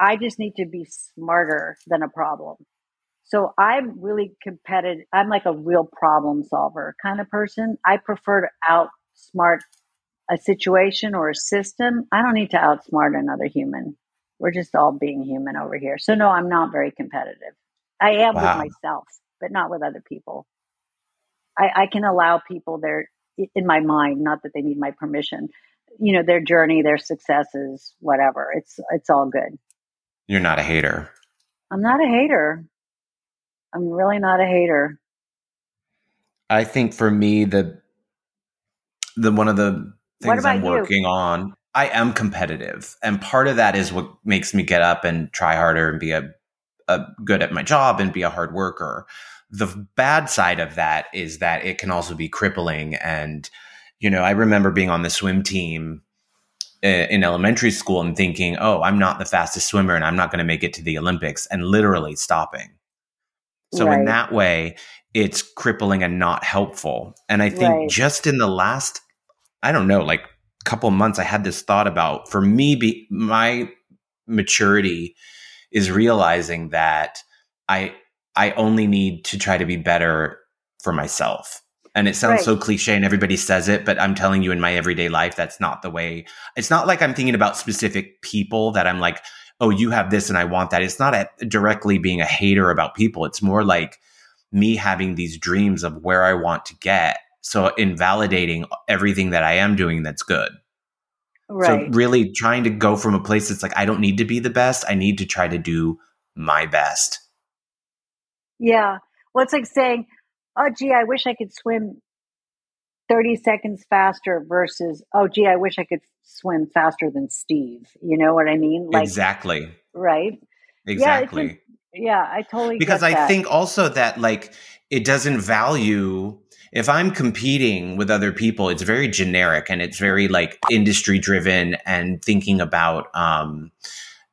I just need to be smarter than a problem. So I'm really competitive. I'm like a real problem solver kind of person. I prefer to outsmart a situation or a system. I don't need to outsmart another human. We're just all being human over here. So no, I'm not very competitive. I am wow. with myself but not with other people. I, I can allow people their in my mind, not that they need my permission. You know, their journey, their successes, whatever. It's it's all good. You're not a hater. I'm not a hater. I'm really not a hater. I think for me, the the one of the things I'm working you? on, I am competitive, and part of that is what makes me get up and try harder and be a a good at my job and be a hard worker. The bad side of that is that it can also be crippling. And, you know, I remember being on the swim team eh, in elementary school and thinking, oh, I'm not the fastest swimmer and I'm not going to make it to the Olympics and literally stopping. So, right. in that way, it's crippling and not helpful. And I think right. just in the last, I don't know, like couple months, I had this thought about for me, be, my maturity is realizing that I I only need to try to be better for myself. And it sounds right. so cliche and everybody says it, but I'm telling you in my everyday life, that's not the way. It's not like I'm thinking about specific people that I'm like, oh, you have this and I want that. It's not a, directly being a hater about people. It's more like me having these dreams of where I want to get. So invalidating everything that I am doing that's good. Right. So really trying to go from a place that's like, I don't need to be the best. I need to try to do my best. Yeah. Well, it's like saying, oh, gee, I wish I could swim 30 seconds faster versus, oh, gee, I wish I could swim faster than Steve. You know what I mean? Like, exactly. Right. Exactly. Yeah, yeah I totally because I think also that like it doesn't value if I'm competing with other people, it's very generic and it's very like industry driven and thinking about, um,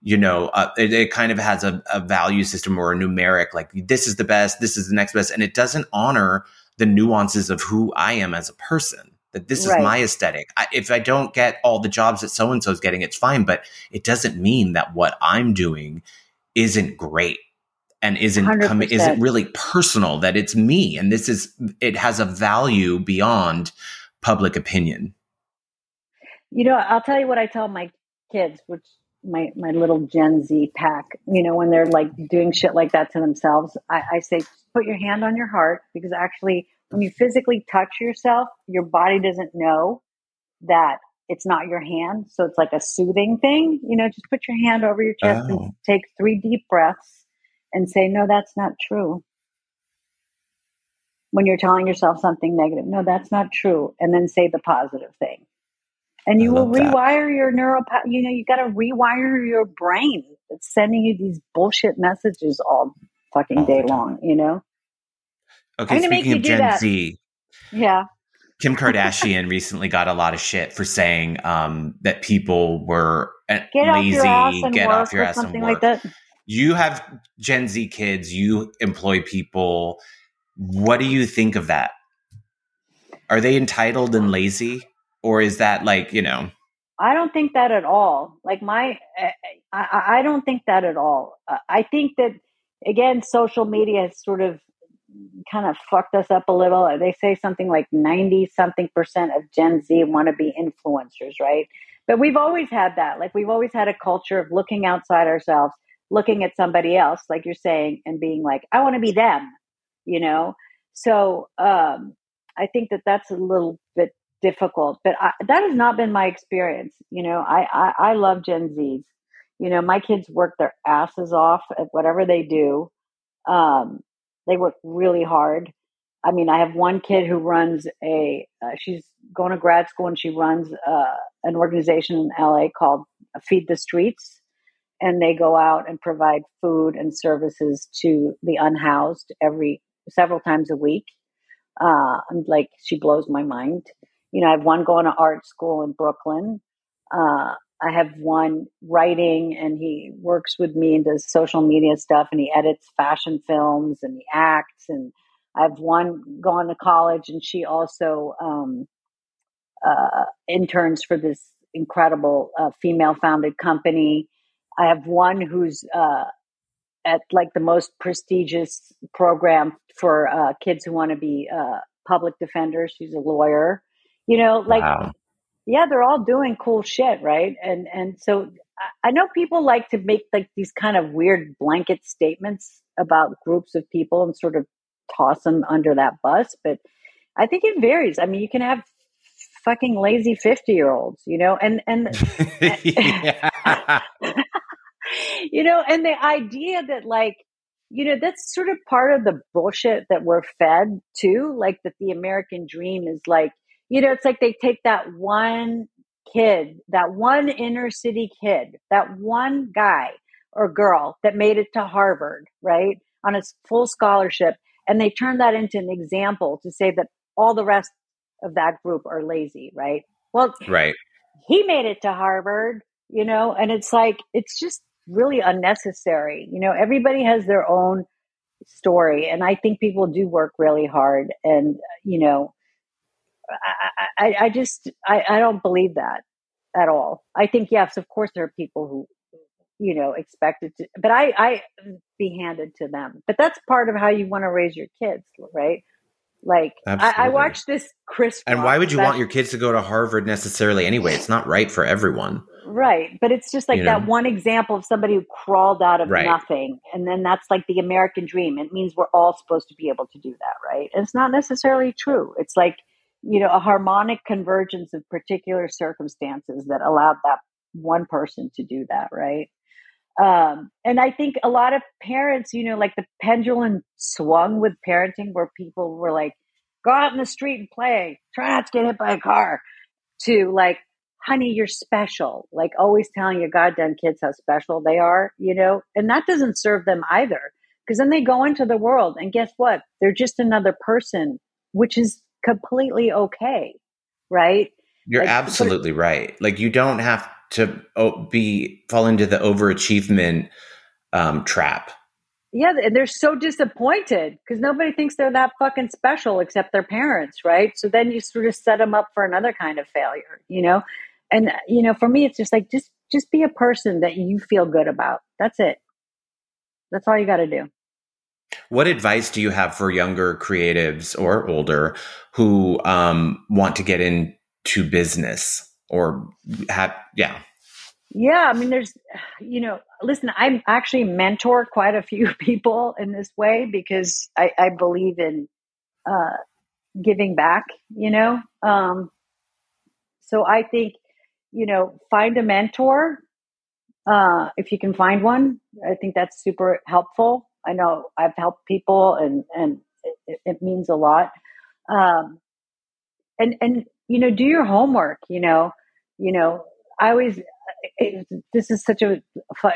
you know, uh, it, it, kind of has a, a value system or a numeric, like this is the best, this is the next best. And it doesn't honor the nuances of who I am as a person. That this right. is my aesthetic. I, if I don't get all the jobs that so and so is getting, it's fine. But it doesn't mean that what I'm doing isn't great and isn't coming isn't really personal that it's me and this is it has a value beyond public opinion you know i'll tell you what i tell my kids which my my little gen z pack you know when they're like doing shit like that to themselves i, I say put your hand on your heart because actually when you physically touch yourself your body doesn't know that it's not your hand so it's like a soothing thing you know just put your hand over your chest oh. and take three deep breaths and say, no, that's not true. When you're telling yourself something negative, no, that's not true. And then say the positive thing. And you will rewire that. your neural, you know, you got to rewire your brain. It's sending you these bullshit messages all fucking day long, you know? Okay, speaking of Gen that. Z. Yeah. Kim <laughs> Kardashian recently got a lot of shit for saying um, that people were get lazy, off get off your ass and work. Like that you have Gen Z kids, you employ people. What do you think of that? Are they entitled and lazy? Or is that like, you know? I don't think that at all. Like my, eh, I, I don't think that at all. Uh, I think that again, social media has sort of kind of fucked us up a little. Uh, they say something like 90 something percent of Gen Z want to be influencers, right? But we've always had that. Like we've always had a culture of looking outside ourselves looking at somebody else, like you're saying, and being like, I want to be them, you know? So um, I think that that's a little bit difficult, but I, that has not been my experience. You know, I, I, I love Gen Zs. You know, my kids work their asses off at whatever they do. Um, they work really hard. I mean, I have one kid who runs a, uh, she's going to grad school and she runs uh, an organization in LA called Feed the Streets and they go out and provide food and services to the unhoused every several times a week. Uh, like, she blows my mind. You know, I have one going to art school in Brooklyn. Uh, I have one writing, and he works with me and does social media stuff, and he edits fashion films and he acts. And I have one going to college, and she also um, uh, interns for this incredible uh, female founded company I have one who's uh, at like the most prestigious program for uh, kids who want to be uh, public defenders. She's a lawyer. You know, like wow. yeah, they're all doing cool shit, right? And and so I know people like to make like these kind of weird blanket statements about groups of people and sort of toss them under that bus, but I think it varies. I mean, you can have fucking lazy 50 year olds, you know, and, and, <laughs> <laughs> <laughs> you know, and the idea that like, you know, that's sort of part of the bullshit that we're fed too. Like that the American dream is like, you know, it's like they take that one kid, that one inner city kid, that one guy or girl that made it to Harvard, right? On a full scholarship. And they turn that into an example to say that all the rest of that group are lazy, right? Well, right. He made it to Harvard, you know, and it's like, it's just really unnecessary. You know, everybody has their own story, and I think people do work really hard. And you know, I, I, I just I, I don't believe that at all. I think yes, of course, there are people who you know expected to, but I I be handed to them. But that's part of how you want to raise your kids, right? Like I, I, watched this Chris. And why would you want your kids to go to Harvard necessarily anyway? It's not right for everyone. Right. But it's just like You that know? one example of somebody who crawled out of Right. nothing. And then that's like the American dream. It means we're all supposed to be able to do that, right? And it's not necessarily true. It's like, you know, a harmonic convergence of particular circumstances that allowed that one person to do that, right? Um, and I think a lot of parents, you know, like the pendulum swung with parenting where people were like, go out in the street and play, try not to get hit by a car, to like, honey, you're special. Like always telling your goddamn kids how special they are, you know, and that doesn't serve them either. Because then they go into the world and guess what? They're just another person, which is completely okay. Right. You're Like, absolutely right. Like you don't have to oh, be fall into the overachievement um, trap. Yeah, and they're so disappointed because nobody thinks they're that fucking special except their parents, right? So then you sort of set them up for another kind of failure, you know. And you know, for me, it's just like just just be a person that you feel good about. That's it. That's all you got to do. What advice do you have for younger creatives or older who um, want to get into business or have yeah Yeah, I mean, there's, you know, listen, I actually mentor quite a few <laughs> people in this way because I, I believe in uh, giving back, you know. Um, so I think, you know, find a mentor uh, if you can find one. I think that's super helpful. I know I've helped people, and and it, it means a lot. Um, and and you know, do your homework. You know, you know, I always it, this is such a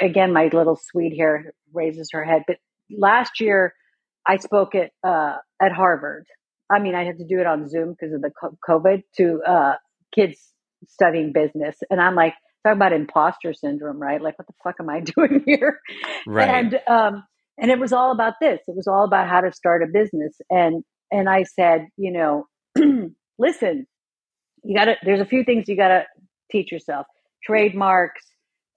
again my little sweet here raises her head but last year i spoke at uh, at harvard i mean i had to do it on zoom because of the covid to uh, kids studying business and i'm like talk about imposter syndrome right? Like what the fuck am i <laughs> doing here? Right. And um and it was all about this. It was all about how to start a business. And and i said you know <clears throat> listen you gotta there's a few things you gotta teach yourself. Trademarks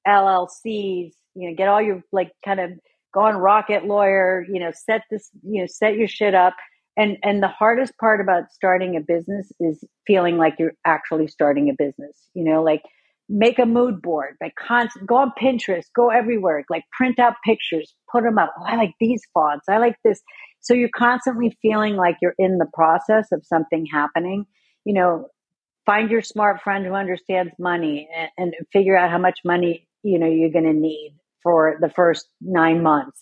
llcs you know get all your like kind of go on rocket lawyer you know set this you know set your shit up and and the hardest part about starting a business is feeling like you're actually starting a business you know like make a mood board like constant go on pinterest go everywhere like print out pictures put them up. Oh, i like these fonts i like this. So you're constantly feeling like you're in the process of something happening. You know find your smart friend who understands money and, and figure out how much money you know you're going to need for the first nine months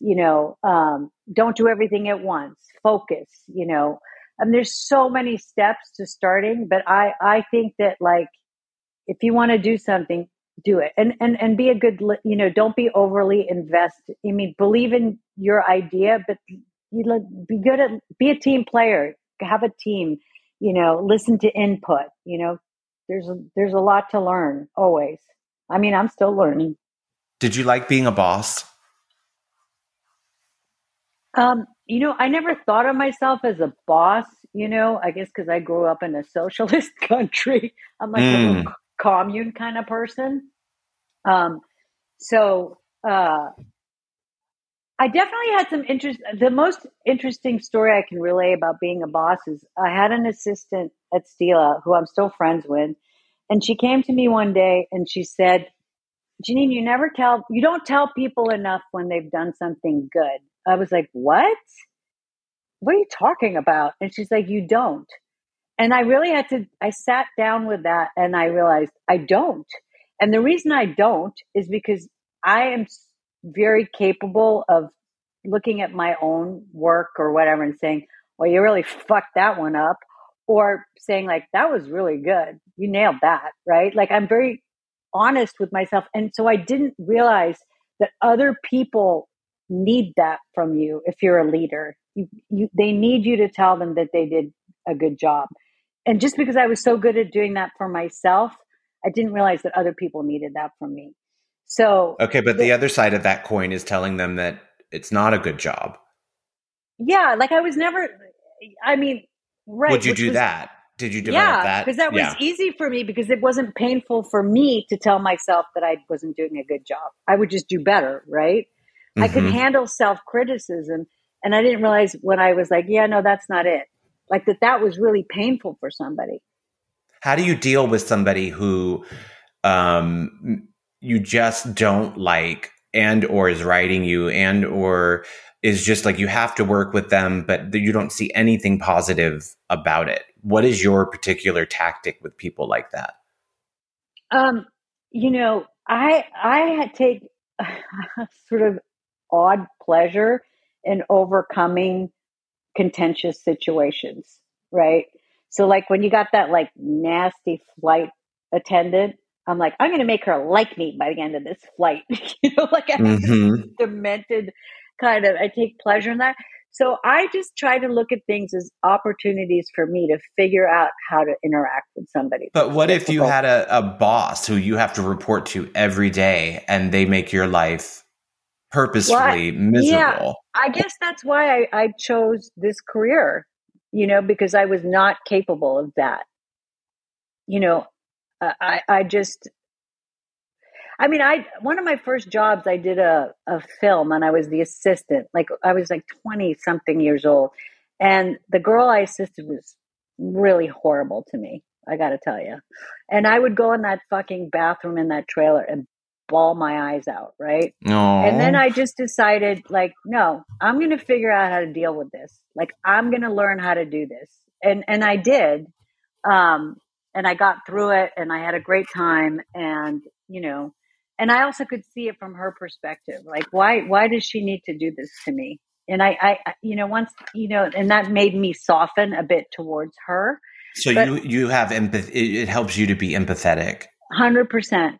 you know um, don't do everything at once focus you know. And there's so many steps to starting but i i think that like if you want to do something do it. And and and be a good you know don't be overly invested. I mean believe in your idea but you be good at be a team player. Have a team you know listen to input you know. There's there's a lot to learn always. I mean i'm still learning. Did you like being a boss um you know i never thought of myself as a boss you know i guess because i grew up in a <laughs> socialist country i'm like a Mm. little commune kind of person um so uh I definitely had some interest. The most interesting story I can relay about being a boss is I had an assistant at Stila who I'm still friends with. And she came to me one day and she said, Jeanine, you never tell, you don't tell people enough when they've done something good. I was like, what? What are you talking about? And she's like, you don't. And I really had to, I sat down with that and I realized I don't. And the reason I don't is because I am very capable of looking at my own work or whatever and saying, well, you really fucked that one up. Or saying, like, that was really good. You nailed that, right? Like, I'm very honest with myself. And so I didn't realize that other people need that from you if you're a leader. You, you, they need you to tell them that they did a good job. And just because I was so good at doing that for myself, I didn't realize that other people needed that from me. So okay but the other side of that coin is telling them that it's not a good job yeah, like I was never. I mean, right? would you do was- that did you develop that? Yeah, that because that was yeah. easy for me because it wasn't painful for me to tell myself that I wasn't doing a good job. I would just do better, right? I could Mhm. handle self criticism, and I didn't realize when I was like, "Yeah, no, that's not it." Like that, that was really painful for somebody. how do you deal with somebody who um, you just don't like and or is writing you and or is just like you have to work with them but you don't see anything positive about it what is your particular tactic with people like that um you know i i take <laughs> sort of odd pleasure in overcoming contentious situations right so like when you got that like nasty flight attendant I'm like, I'm going to make her like me by the end of this flight. <laughs> you know, like I mm-hmm. demented kind of, I take pleasure in that. So I just try to look at things as opportunities for me to figure out how to interact with somebody. But what if you had a, a boss who you have to report to every day and they make your life purposefully well, miserable? Yeah, I guess that's why I, I chose this career, you know, because I was not capable of that. You know, uh, I, I just, I mean, I one of my first jobs, I did a, a film and I was the assistant. Like I was like twenty something years old, and the girl I assisted was really horrible to me. I got to tell you, and I would go in that fucking bathroom in that trailer and bawl my eyes out, right? Aww. And then I just decided, like, no, I'm going to figure out how to deal with this. Like, I'm going to learn how to do this, and and I did. Um, and I got through it and I had a great time and you know and I also could see it from her perspective like why why does she need to do this to me and I I you know once you know and that made me soften a bit towards her so but you you have empathy it helps you to be empathetic 100%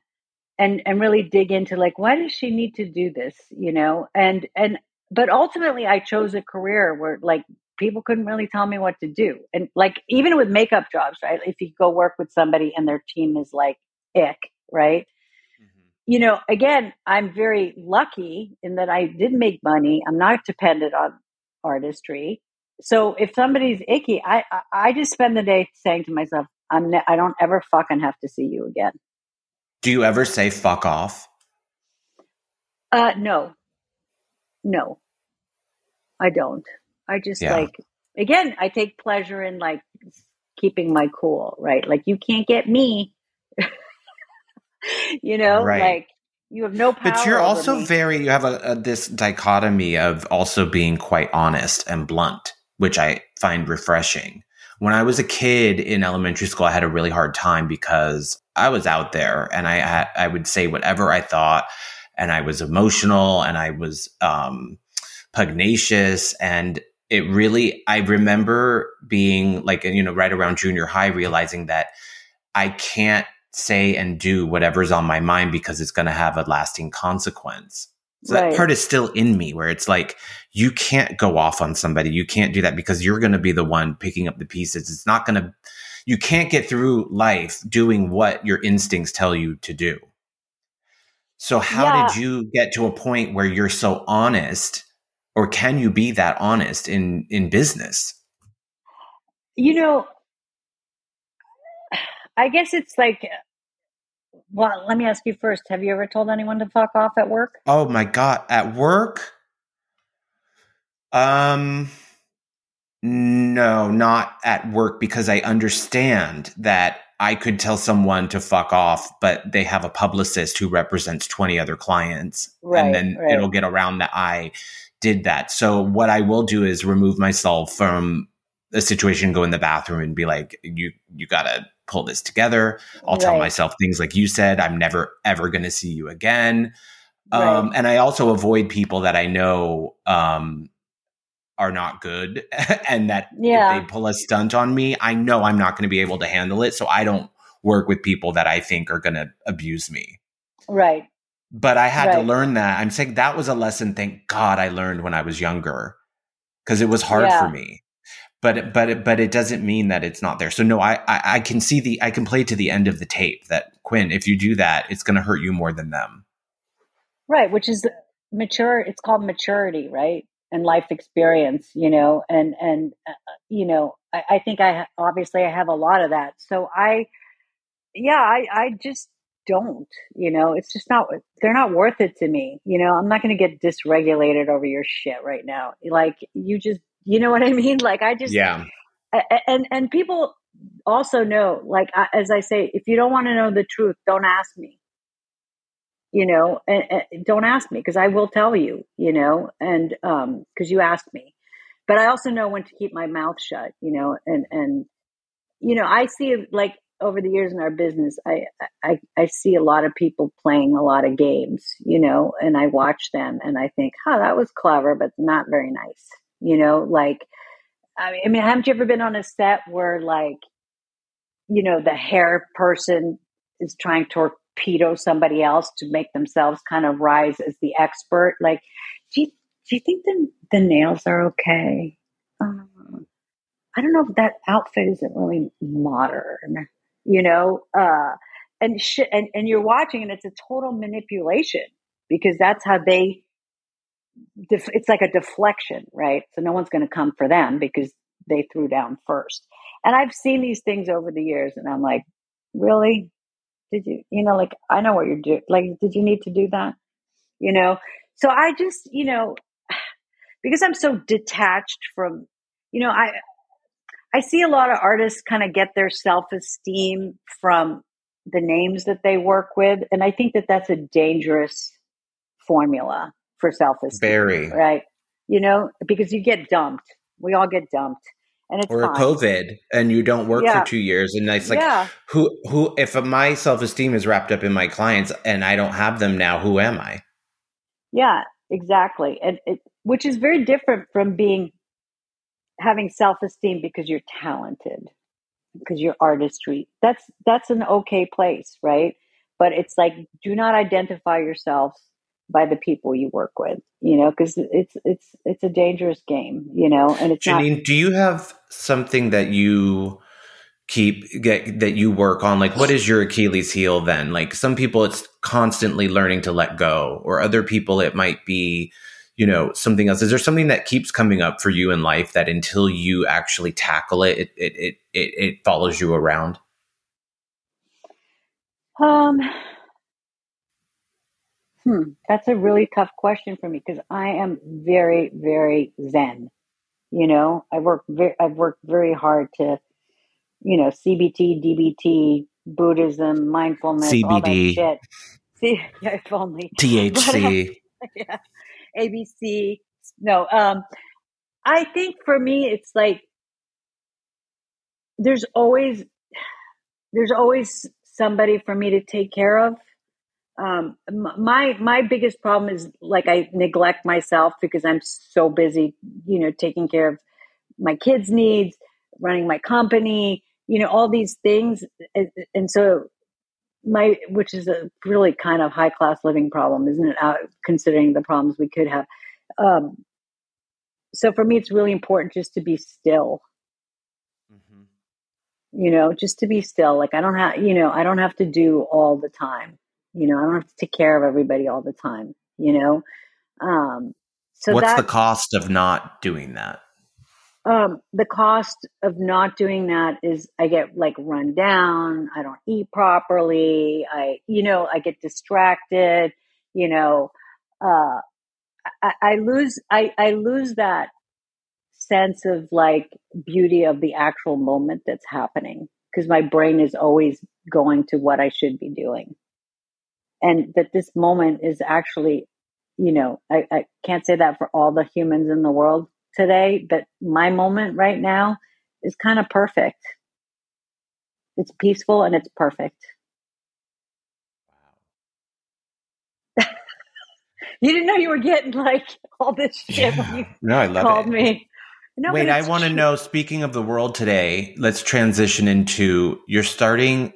and and really dig into like why does she need to do this you know and and but ultimately I chose a career where like people couldn't really tell me what to do. And like even with makeup jobs, right? If you go work with somebody and their team is like ick, right? Mm-hmm. You know, again, I'm very lucky in that I did make money. I'm not dependent on artistry. So if somebody's icky, I I just spend the day saying to myself, I'm ne- I don't ever fucking have to see you again. Do you ever say fuck off? Uh no. No. I don't. I just yeah. like again, I take pleasure in like keeping my cool, right? Like you can't get me. <laughs> you know, right. like you have no power. But you're also me. very you have a, a, this dichotomy of also being quite honest and blunt, which I find refreshing. When I was a kid in elementary school, I had a really hard time because I was out there and I I would say whatever I thought, and I was emotional and I was um, pugnacious and it really, I remember being like, you know, right around junior high, realizing that I can't say and do whatever's on my mind because it's going to have a lasting consequence. So right. that part is still in me where it's like, you can't go off on somebody. You can't do that because you're going to be the one picking up the pieces. It's not going to, you can't get through life doing what your instincts tell you to do. So how yeah. did you get to a point where you're so honest or can you be that honest in in business you know i guess it's like well let me ask you first have you ever told anyone to fuck off at work oh my god at work um no not at work because i understand that I could tell someone to fuck off, but they have a publicist who represents 20 other clients. Right, and then right. it'll get around that I did that. So what I will do is remove myself from a situation, go in the bathroom and be like, you, you gotta pull this together. I'll right. tell myself things like you said, I'm never ever going to see you again. Um, and I also avoid people that I know, um, are not good <laughs> and that yeah. if they pull a stunt on me, I know I'm not going to be able to handle it. So I don't work with people that I think are going to abuse me. Right. But I had right. to learn that. I'm saying that was a lesson, thank God I learned when I was younger because it was hard yeah. for me. But but but it doesn't mean that it's not there. So no, I, I I can see the I can play to the end of the tape that Quinn, if you do that, it's going to hurt you more than them. Right, which is mature. It's called maturity, right, and life experience. You know, and and uh, you know, I, I think I obviously I have a lot of that. So I, yeah, I I just don't you know it's just not they're not worth it to me you know i'm not going to get dysregulated over your shit right now like you just you know what i mean like i just yeah and and people also know, like as I say, if you don't want to know the truth, don't ask me. You know, and, and don't ask me because I will tell you. You know, and um, because you asked me. But I also know when to keep my mouth shut. You know, and and you know, I see like over the years in our business, I, I I see a lot of people playing a lot of games, you know, and I watch them and I think, "Huh, that was clever, but not very nice." You know, like I mean, haven't you ever been on a set where like, you know, the hair person is trying to torpedo somebody else to make themselves kind of rise as the expert? Like, do you do you think the the nails are okay? Um, I don't know if that outfit isn't really modern you know, uh, and sh- and and you're watching, and it's a total manipulation because that's how they. Def- it's like a deflection, right? So no one's going to come for them because they threw down first. And I've seen these things over the years, and I'm like, really? Did you, you know, like I know what you're doing. Like, did you need to do that? You know. So I just, you know, <sighs> because I'm so detached from, you know, I I see a lot of artists kind of get their self esteem from the names that they work with. And I think that that's a dangerous formula for self esteem. Very. Right. You know, because you get dumped. We all get dumped. And it's or fine. COVID and you don't work Yeah. for two years. And it's like, Yeah. who, who, if my self esteem is wrapped up in my clients and I don't have them now, who am I? Yeah, exactly. And it, which is very different from being having self-esteem because you're talented, because you're artistry. That's that's an okay place, right? But it's like do not identify yourselves by the people you work with, you know, because it's it's it's a dangerous game, you know, and it's not Jeanine, do you have something that you keep get that you work on? Like, what is your Achilles heel then? Like, some people it's constantly learning to let go, or other people it might be, you know, something else. Is there something that keeps coming up for you in life that until you actually tackle it, it it it it, it follows you around? Um, hmm, that's a really tough question for me because I am very, very zen. You know, I work very, I've worked very hard to, you know, CBT, DBT, Buddhism, mindfulness, all that CBD. shit. <laughs> See, yeah, if only. THC. <laughs> yeah, ABC. No, um, I think for me, it's like there's always there's always somebody for me to take care of. Um, my my biggest problem is like I neglect myself because I'm so busy, you know, taking care of my kids' needs, running my company, you know, all these things, and, and so my which is a really kind of high class living problem, isn't it? Uh, considering the problems we could have. Um, so for me, it's really important just to be still Mhm. you know just to be still like i don't have you know i don't have to do all the time you know i don't have to take care of everybody all the time you know um so What's the cost of not doing that? um the cost of not doing that is i get like run down i don't eat properly i you know i get distracted you know uh i, I lose i i lose that sense of like beauty of the actual moment that's happening because my brain is always going to what I should be doing. And that this moment is actually, you know, I, I can't say that for all the humans in the world today, but my moment right now is kind of perfect. It's peaceful and it's perfect. Wow <laughs> you didn't know you were getting like all this shit when you No, I love called it. me. No, Wait, I want to know. Speaking of the world today, let's transition into you're starting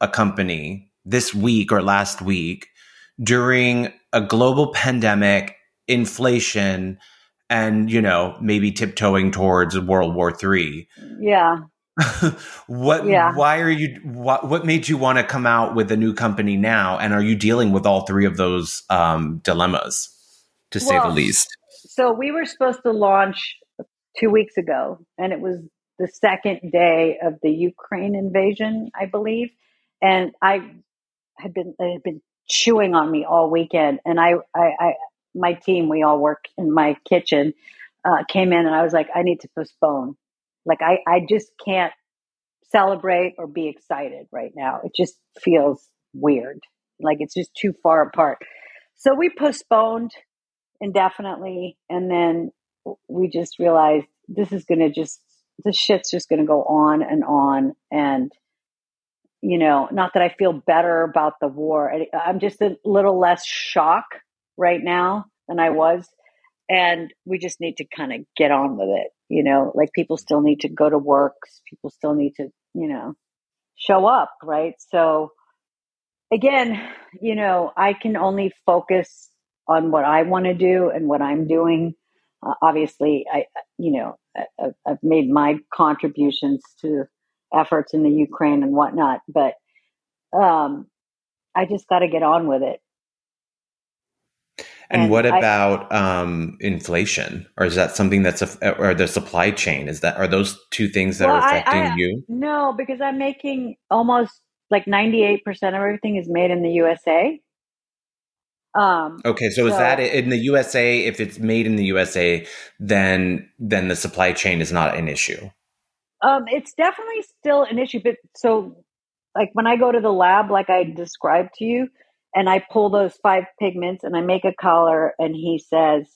a company this week or last week during a global pandemic, inflation, and you know maybe tiptoeing towards World War Three. Yeah. <laughs> what? Yeah. Why are you? What, what made you want to come out with a new company now? And are you dealing with all three of those um, dilemmas, to say the least? So we were supposed to launch two weeks ago, and it was the second day of the Ukraine invasion, I believe. And I had been had been chewing on me all weekend. And I, I, I my team, we all work in my kitchen, uh, came in, and I was like, I need to postpone. Like I, I just can't celebrate or be excited right now. It just feels weird. Like it's just too far apart. So we postponed indefinitely and then we just realized this is going to just this shit's just going to go on and on and you know not that i feel better about the war. I'm just a little less shock right now than i was. And we just need to kind of get on with it you know? Like people still need to go to work people still need to you know show up right? So again you know i can only focus on what i want to do and what i'm doing. Uh, obviously i you know I, i've made my contributions to efforts in the ukraine and whatnot but um i just got to get on with it and, and what about I, um, inflation, or is that something that's a, or the supply chain? Is that are those two things that well, are affecting I, I, you? No, because I'm making almost like 98 percent of everything is made in the USA. Um, okay, so, so, is that in the USA? If it's made in the USA, then then the supply chain is not an issue. Um, it's definitely still an issue, but so like when I go to the lab, like I described to you, and I pull those five pigments and I make a color and he says,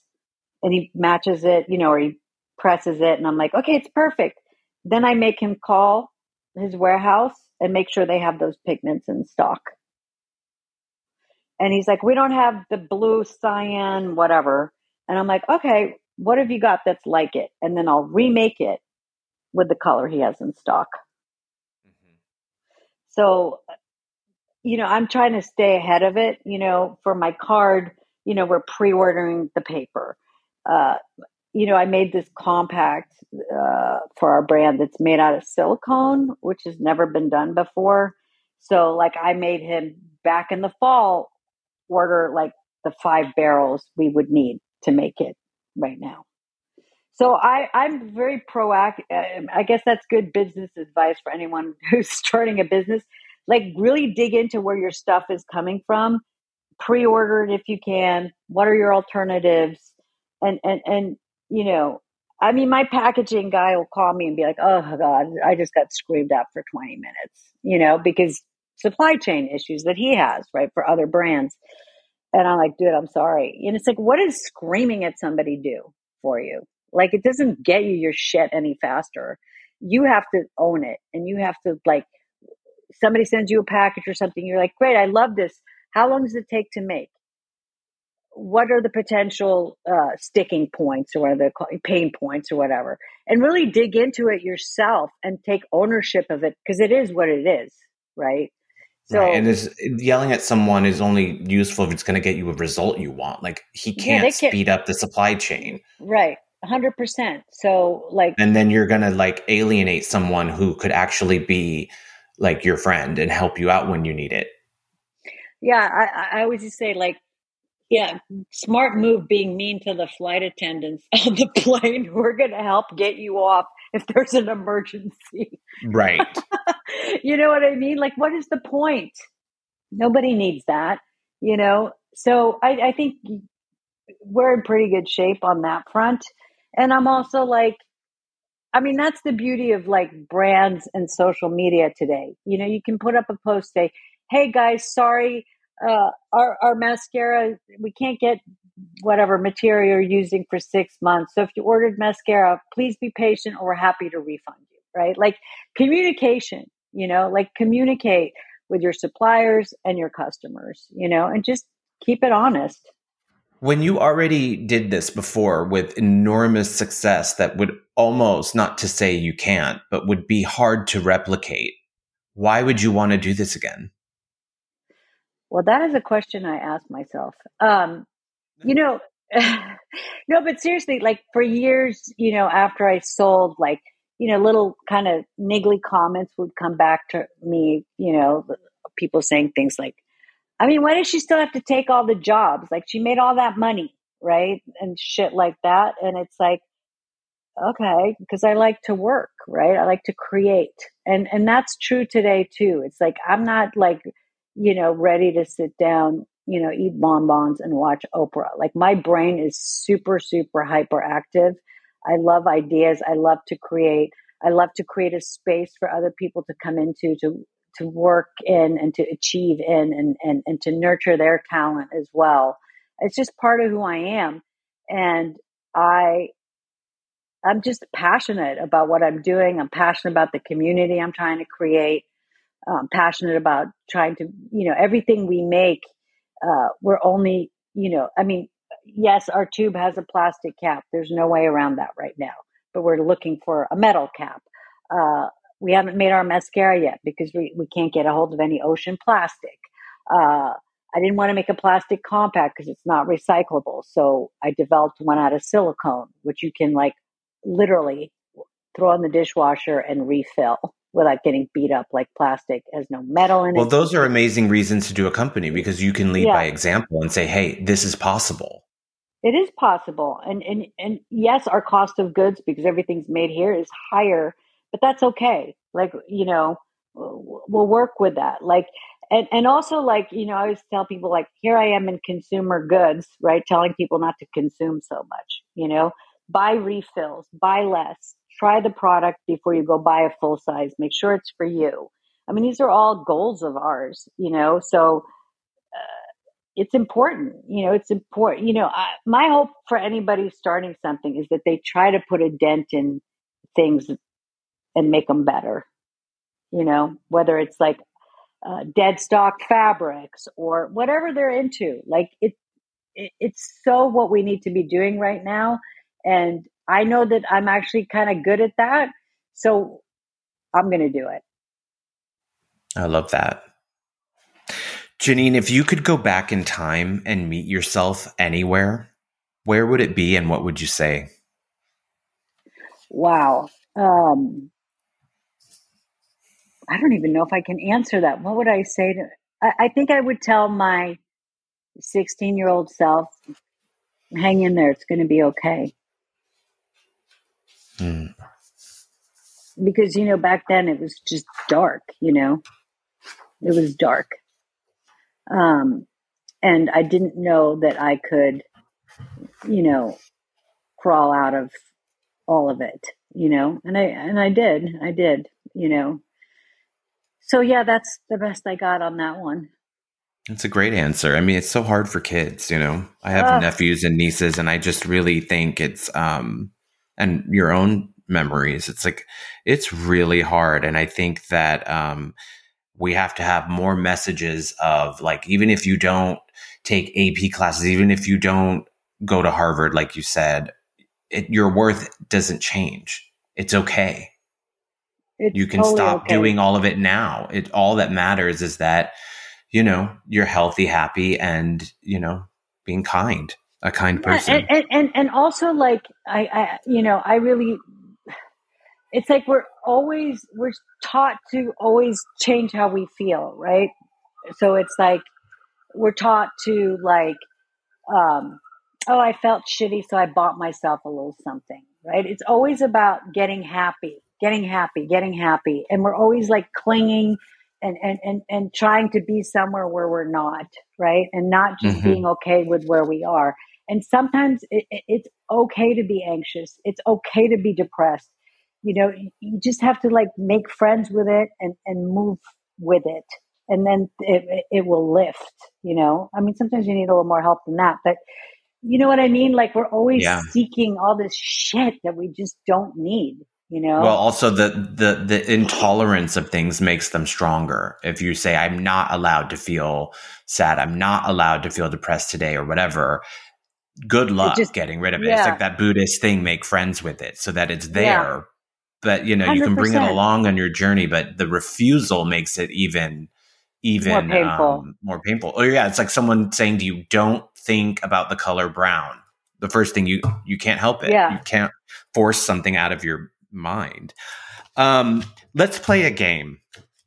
and he matches it, you know, or he presses it and I'm like, okay, it's perfect. Then I make him call his warehouse and make sure they have those pigments in stock. And he's like, we don't have the blue cyan, whatever. And I'm like, okay, what have you got that's like it? And then I'll remake it with the color he has in stock. Mm-hmm. So you know, I'm trying to stay ahead of it. You know, for my card, you know, we're pre-ordering the paper. Uh, you know, I made this compact uh, for our brand that's made out of silicone, which has never been done before. So, like, I made him back in the fall order like the five barrels we would need to make it right now. So I, I'm very proactive. Uh, I guess that's good business advice for anyone <laughs> who's starting a business. Like really dig into where your stuff is coming from pre-order it if you can what are your alternatives and and and you know i mean my packaging guy will call me and be like oh god i just got screamed at for 20 minutes you know because supply chain issues that he has right for other brands. And i'm like dude i'm sorry. And it's like what does screaming at somebody do for you like it doesn't get you your shit any faster you have to own it and you have to like somebody sends you a package or something, you're like, great, I love this. How long does it take to make? What are the potential uh, sticking points or what are the pain points or whatever? And really dig into it yourself and take ownership of it because it is what it is, right? So, right. and is yelling at someone is only useful if it's going to get you a result you want. Like he can't, yeah, speed up the supply chain, right? Hundred percent. So, like, and then you're going to like alienate someone who could actually be like your friend and help you out when you need it. Yeah, I, I always just say like, yeah, smart move being mean to the flight attendants <laughs> on the plane. We're going to help get you off if there's an emergency. Right. <laughs> you know what I mean? Like, what is the point? Nobody needs that, you know? So I, I think we're in pretty good shape on that front. And I'm also like, I mean, that's the beauty of like brands and social media today. You know, you can put up a post say, "Hey guys, sorry, uh, our our mascara we can't get whatever material you're using for six months. So if you ordered mascara, please be patient, or we're happy to refund you." Right? Like communication. You know, like communicate with your suppliers and your customers. You know, and just keep it honest. When you already did this before with enormous success that would almost, not to say you can't, but would be hard to replicate, why would you want to do this again? Well, that is a question I ask myself. Um, you know, <laughs> no, but seriously, like for years, you know, after I sold, like, you know, little kind of niggly comments would come back to me, you know, people saying things like, I mean, why does she still have to take all the jobs? Like she made all that money, right? And shit like that. And it's like, okay, because I like to work, right? I like to create. And and that's true today too. It's like I'm not like, you know, ready to sit down, you know, eat bonbons and watch Oprah. Like my brain is super, super hyperactive. I love ideas. I love to create. I love to create a space for other people to come into to to work in and to achieve in and, and, and to nurture their talent as well. It's just part of who I am. And I I'm just passionate about what I'm doing. I'm passionate about the community I'm trying to create. I'm passionate about trying to, you know, everything we make, uh, we're only, you know, I mean, yes, our tube has a plastic cap. There's no way around that right now, but we're looking for a metal cap. Uh, we haven't made our mascara yet because we, we can't get a hold of any ocean plastic. Uh, I didn't want to make a plastic compact because it's not recyclable. So I developed one out of silicone, which you can like literally throw in the dishwasher and refill without getting beat up like plastic has no metal in well, it. Well, those are amazing reasons to do a company because you can lead yeah. by example and say, "Hey, this is possible." It is possible. And and and yes, our cost of goods because everything's made here is higher, but that's okay. Like, you know, we'll work with that. Like and and also like, you know, I always tell people like here I am in consumer goods, right? Telling people not to consume so much, you know? Buy refills, buy less, try the product before you go buy a full size. Make sure it's for you. I mean, these are all goals of ours, you know. So uh, it's important, you know. It's important, you know. I, my hope for anybody starting something is that they try to put a dent in things and make them better. You know, whether it's like uh, dead stock fabrics or whatever they're into. Like it, it, it's so what we need to be doing right now. And I know that I'm actually kind of good at that. So I'm going to do it. I love that. Jeanine, if you could go back in time and meet yourself anywhere, where would it be and what would you say? Wow. Um, I don't even know if I can answer that. What would I say to I, I think I would tell my 16 year old self, hang in there, it's going to be okay. Mm. Because, you know, back then it was just dark, you know, it was dark. Um, and I didn't know that I could, you know, crawl out of all of it, you know, and I, and I did, I did, you know. So yeah, that's the best I got on that one. That's a great answer. I mean, it's so hard for kids, you know. I have uh, nephews and nieces and I just really think it's um and your own memories. It's like it's really hard, and I think that um, we have to have more messages of like even if you don't take AP classes, even if you don't go to Harvard, like you said, it, your worth doesn't change. It's okay. It's you can totally stop okay. doing all of it now. It all that matters is that you know you're healthy, happy, and you know being kind a kind person. Yeah, and, and, and also like I, I, you know, I really, it's like we're always, we're taught to always change how we feel. Right. So it's like, we're taught to like, um, oh, I felt shitty. So I bought myself a little something. Right. It's always about getting happy, getting happy, getting happy. And we're always like clinging and, and, and, and trying to be somewhere where we're not, right? And not just mm-hmm. being okay with where we are. And sometimes it, it's okay to be anxious. It's okay to be depressed. You know, you just have to like make friends with it and, and move with it. And then it, it will lift, you know? I mean, sometimes you need a little more help than that, but you know what I mean? Like we're always yeah. seeking all this shit that we just don't need you know well also the the the intolerance of things makes them stronger if you say i'm not allowed to feel sad i'm not allowed to feel depressed today or whatever good luck just, getting rid of it. Yeah. It's like that Buddhist thing, make friends with it so that it's there. Yeah. But you know, 100%. you can bring it along on your journey, but the refusal makes it even even more painful. Um, more painful. Oh yeah, it's like someone saying to you, "Don't think about the color brown." The first thing you you can't help it. Yeah. You can't force something out of your mind. Um, let's play a game.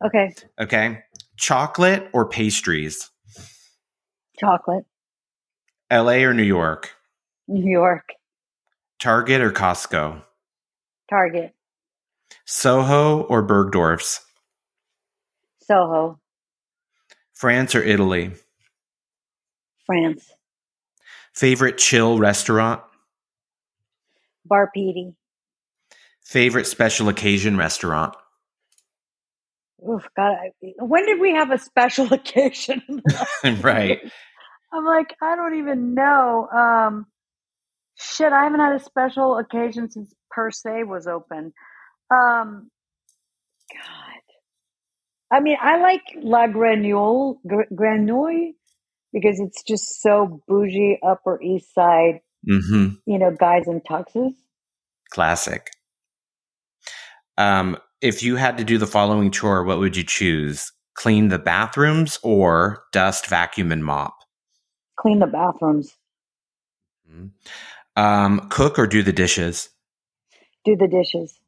Okay. Okay. Chocolate or pastries? Chocolate. LA or New York? New York. Target or Costco? Target. Soho or Bergdorf's? Soho. France or Italy? France. Favorite chill restaurant? Bar Pitti. Favorite special occasion restaurant? Oof, God, I, when did we have a special <laughs> occasion? <laughs> right. I'm like, I don't even know. Um, shit, I haven't had a special occasion since Per Se was open. Um, God. I mean, I like La Grenouille, Grenouille because it's just so bougie Upper East Side, mm-hmm. you know, guys in tuxes. Classic. Um, if you had to do the following chore, what would you choose? Clean the bathrooms or dust, vacuum, and mop? Clean the bathrooms. Mm-hmm. Um, cook or do the dishes? Do the dishes.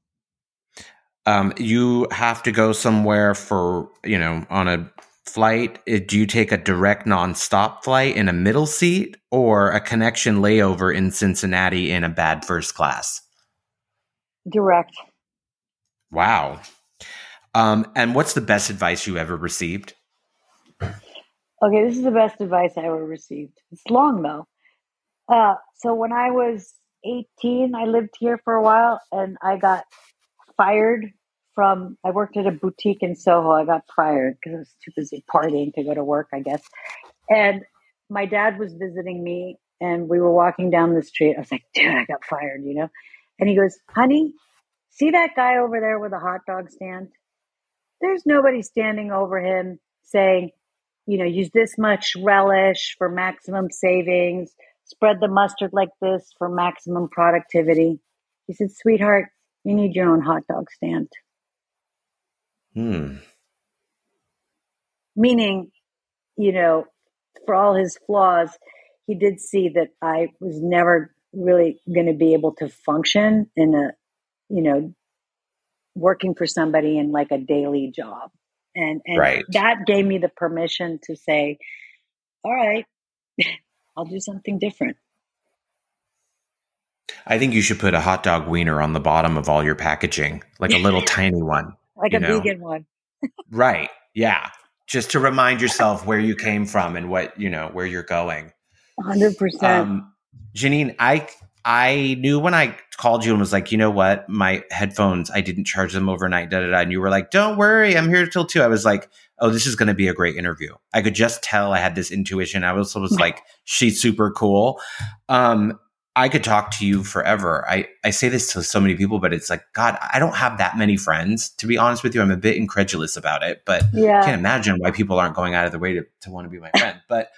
Um, you have to go somewhere for, you know, on a flight. Uh, do you take a direct nonstop flight in a middle seat or a connection layover in Cincinnati in a bad first class? Direct. Wow. Um, and what's the best advice you ever received? Okay, this is the best advice I ever received. It's long though. Uh, so when I was 18, I lived here for a while and I got fired from, I worked at a boutique in Soho. I got fired because I was too busy partying to go to work, I guess. And my dad was visiting me and we were walking down the street. I was like, dude, I got fired, you know? And he goes, honey, see that guy over there with a hot dog stand? There's nobody standing over him saying, you know, use this much relish for maximum savings, spread the mustard like this for maximum productivity. He said, sweetheart, you need your own hot dog stand. Hmm. Meaning, you know, for all his flaws, he did see that I was never really going to be able to function in a, you know, working for somebody in like a daily job. And, and right. that gave me the permission to say, all right, <laughs> I'll do something different. I think you should put a hot dog wiener on the bottom of all your packaging, like a <laughs> little tiny one. Like a know? vegan one. <laughs> right. Yeah. Just to remind yourself where you came from and what, you know, where you're going. 100%. Um, Jeanine, I I knew when I called you and was like, you know what, my headphones, I didn't charge them overnight, da da da. And you were like, don't worry, I'm here till two. I was like, oh, this is going to be a great interview. I could just tell I had this intuition. I also was <laughs> like, she's super cool. Um, I could talk to you forever. I, I say this to so many people, but it's like, God, I don't have that many friends. To be honest with you, I'm a bit incredulous about it, but yeah. I can't imagine why people aren't going out of their way to, to want to be my friend. But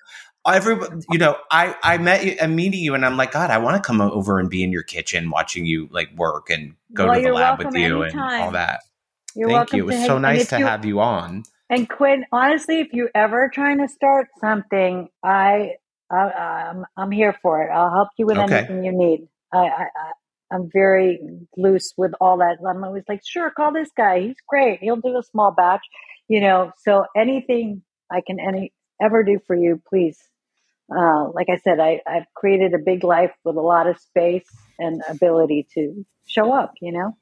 everybody, you know, I, I met you, I'm meeting you and I'm like, God, I want to come over and be in your kitchen watching you like work and go well, to the lab with you anytime. and all that. You're Thank you. It was so nice to you, have you on. And Quinn, honestly, if you're ever trying to start something, I, I am I'm here for it. I'll help you with okay. anything you need. I, I, I'm very loose with all that. I'm always like, sure, call this guy. He's great. He'll do a small batch, you know. So anything I can any ever do for you, please uh, like I said, I, I've created a big life with a lot of space and ability to show up, you know?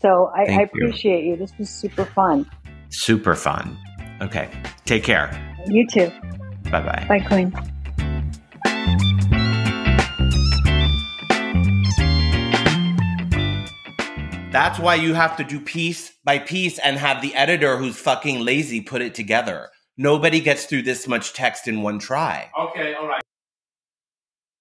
So I, I appreciate you. you. This was super fun. Super fun. Okay. Take care. You too. Bye bye. Bye, Queen. That's why you have to do piece by piece and have the editor who's fucking lazy put it together. Nobody gets through this much text in one try. Okay, all right.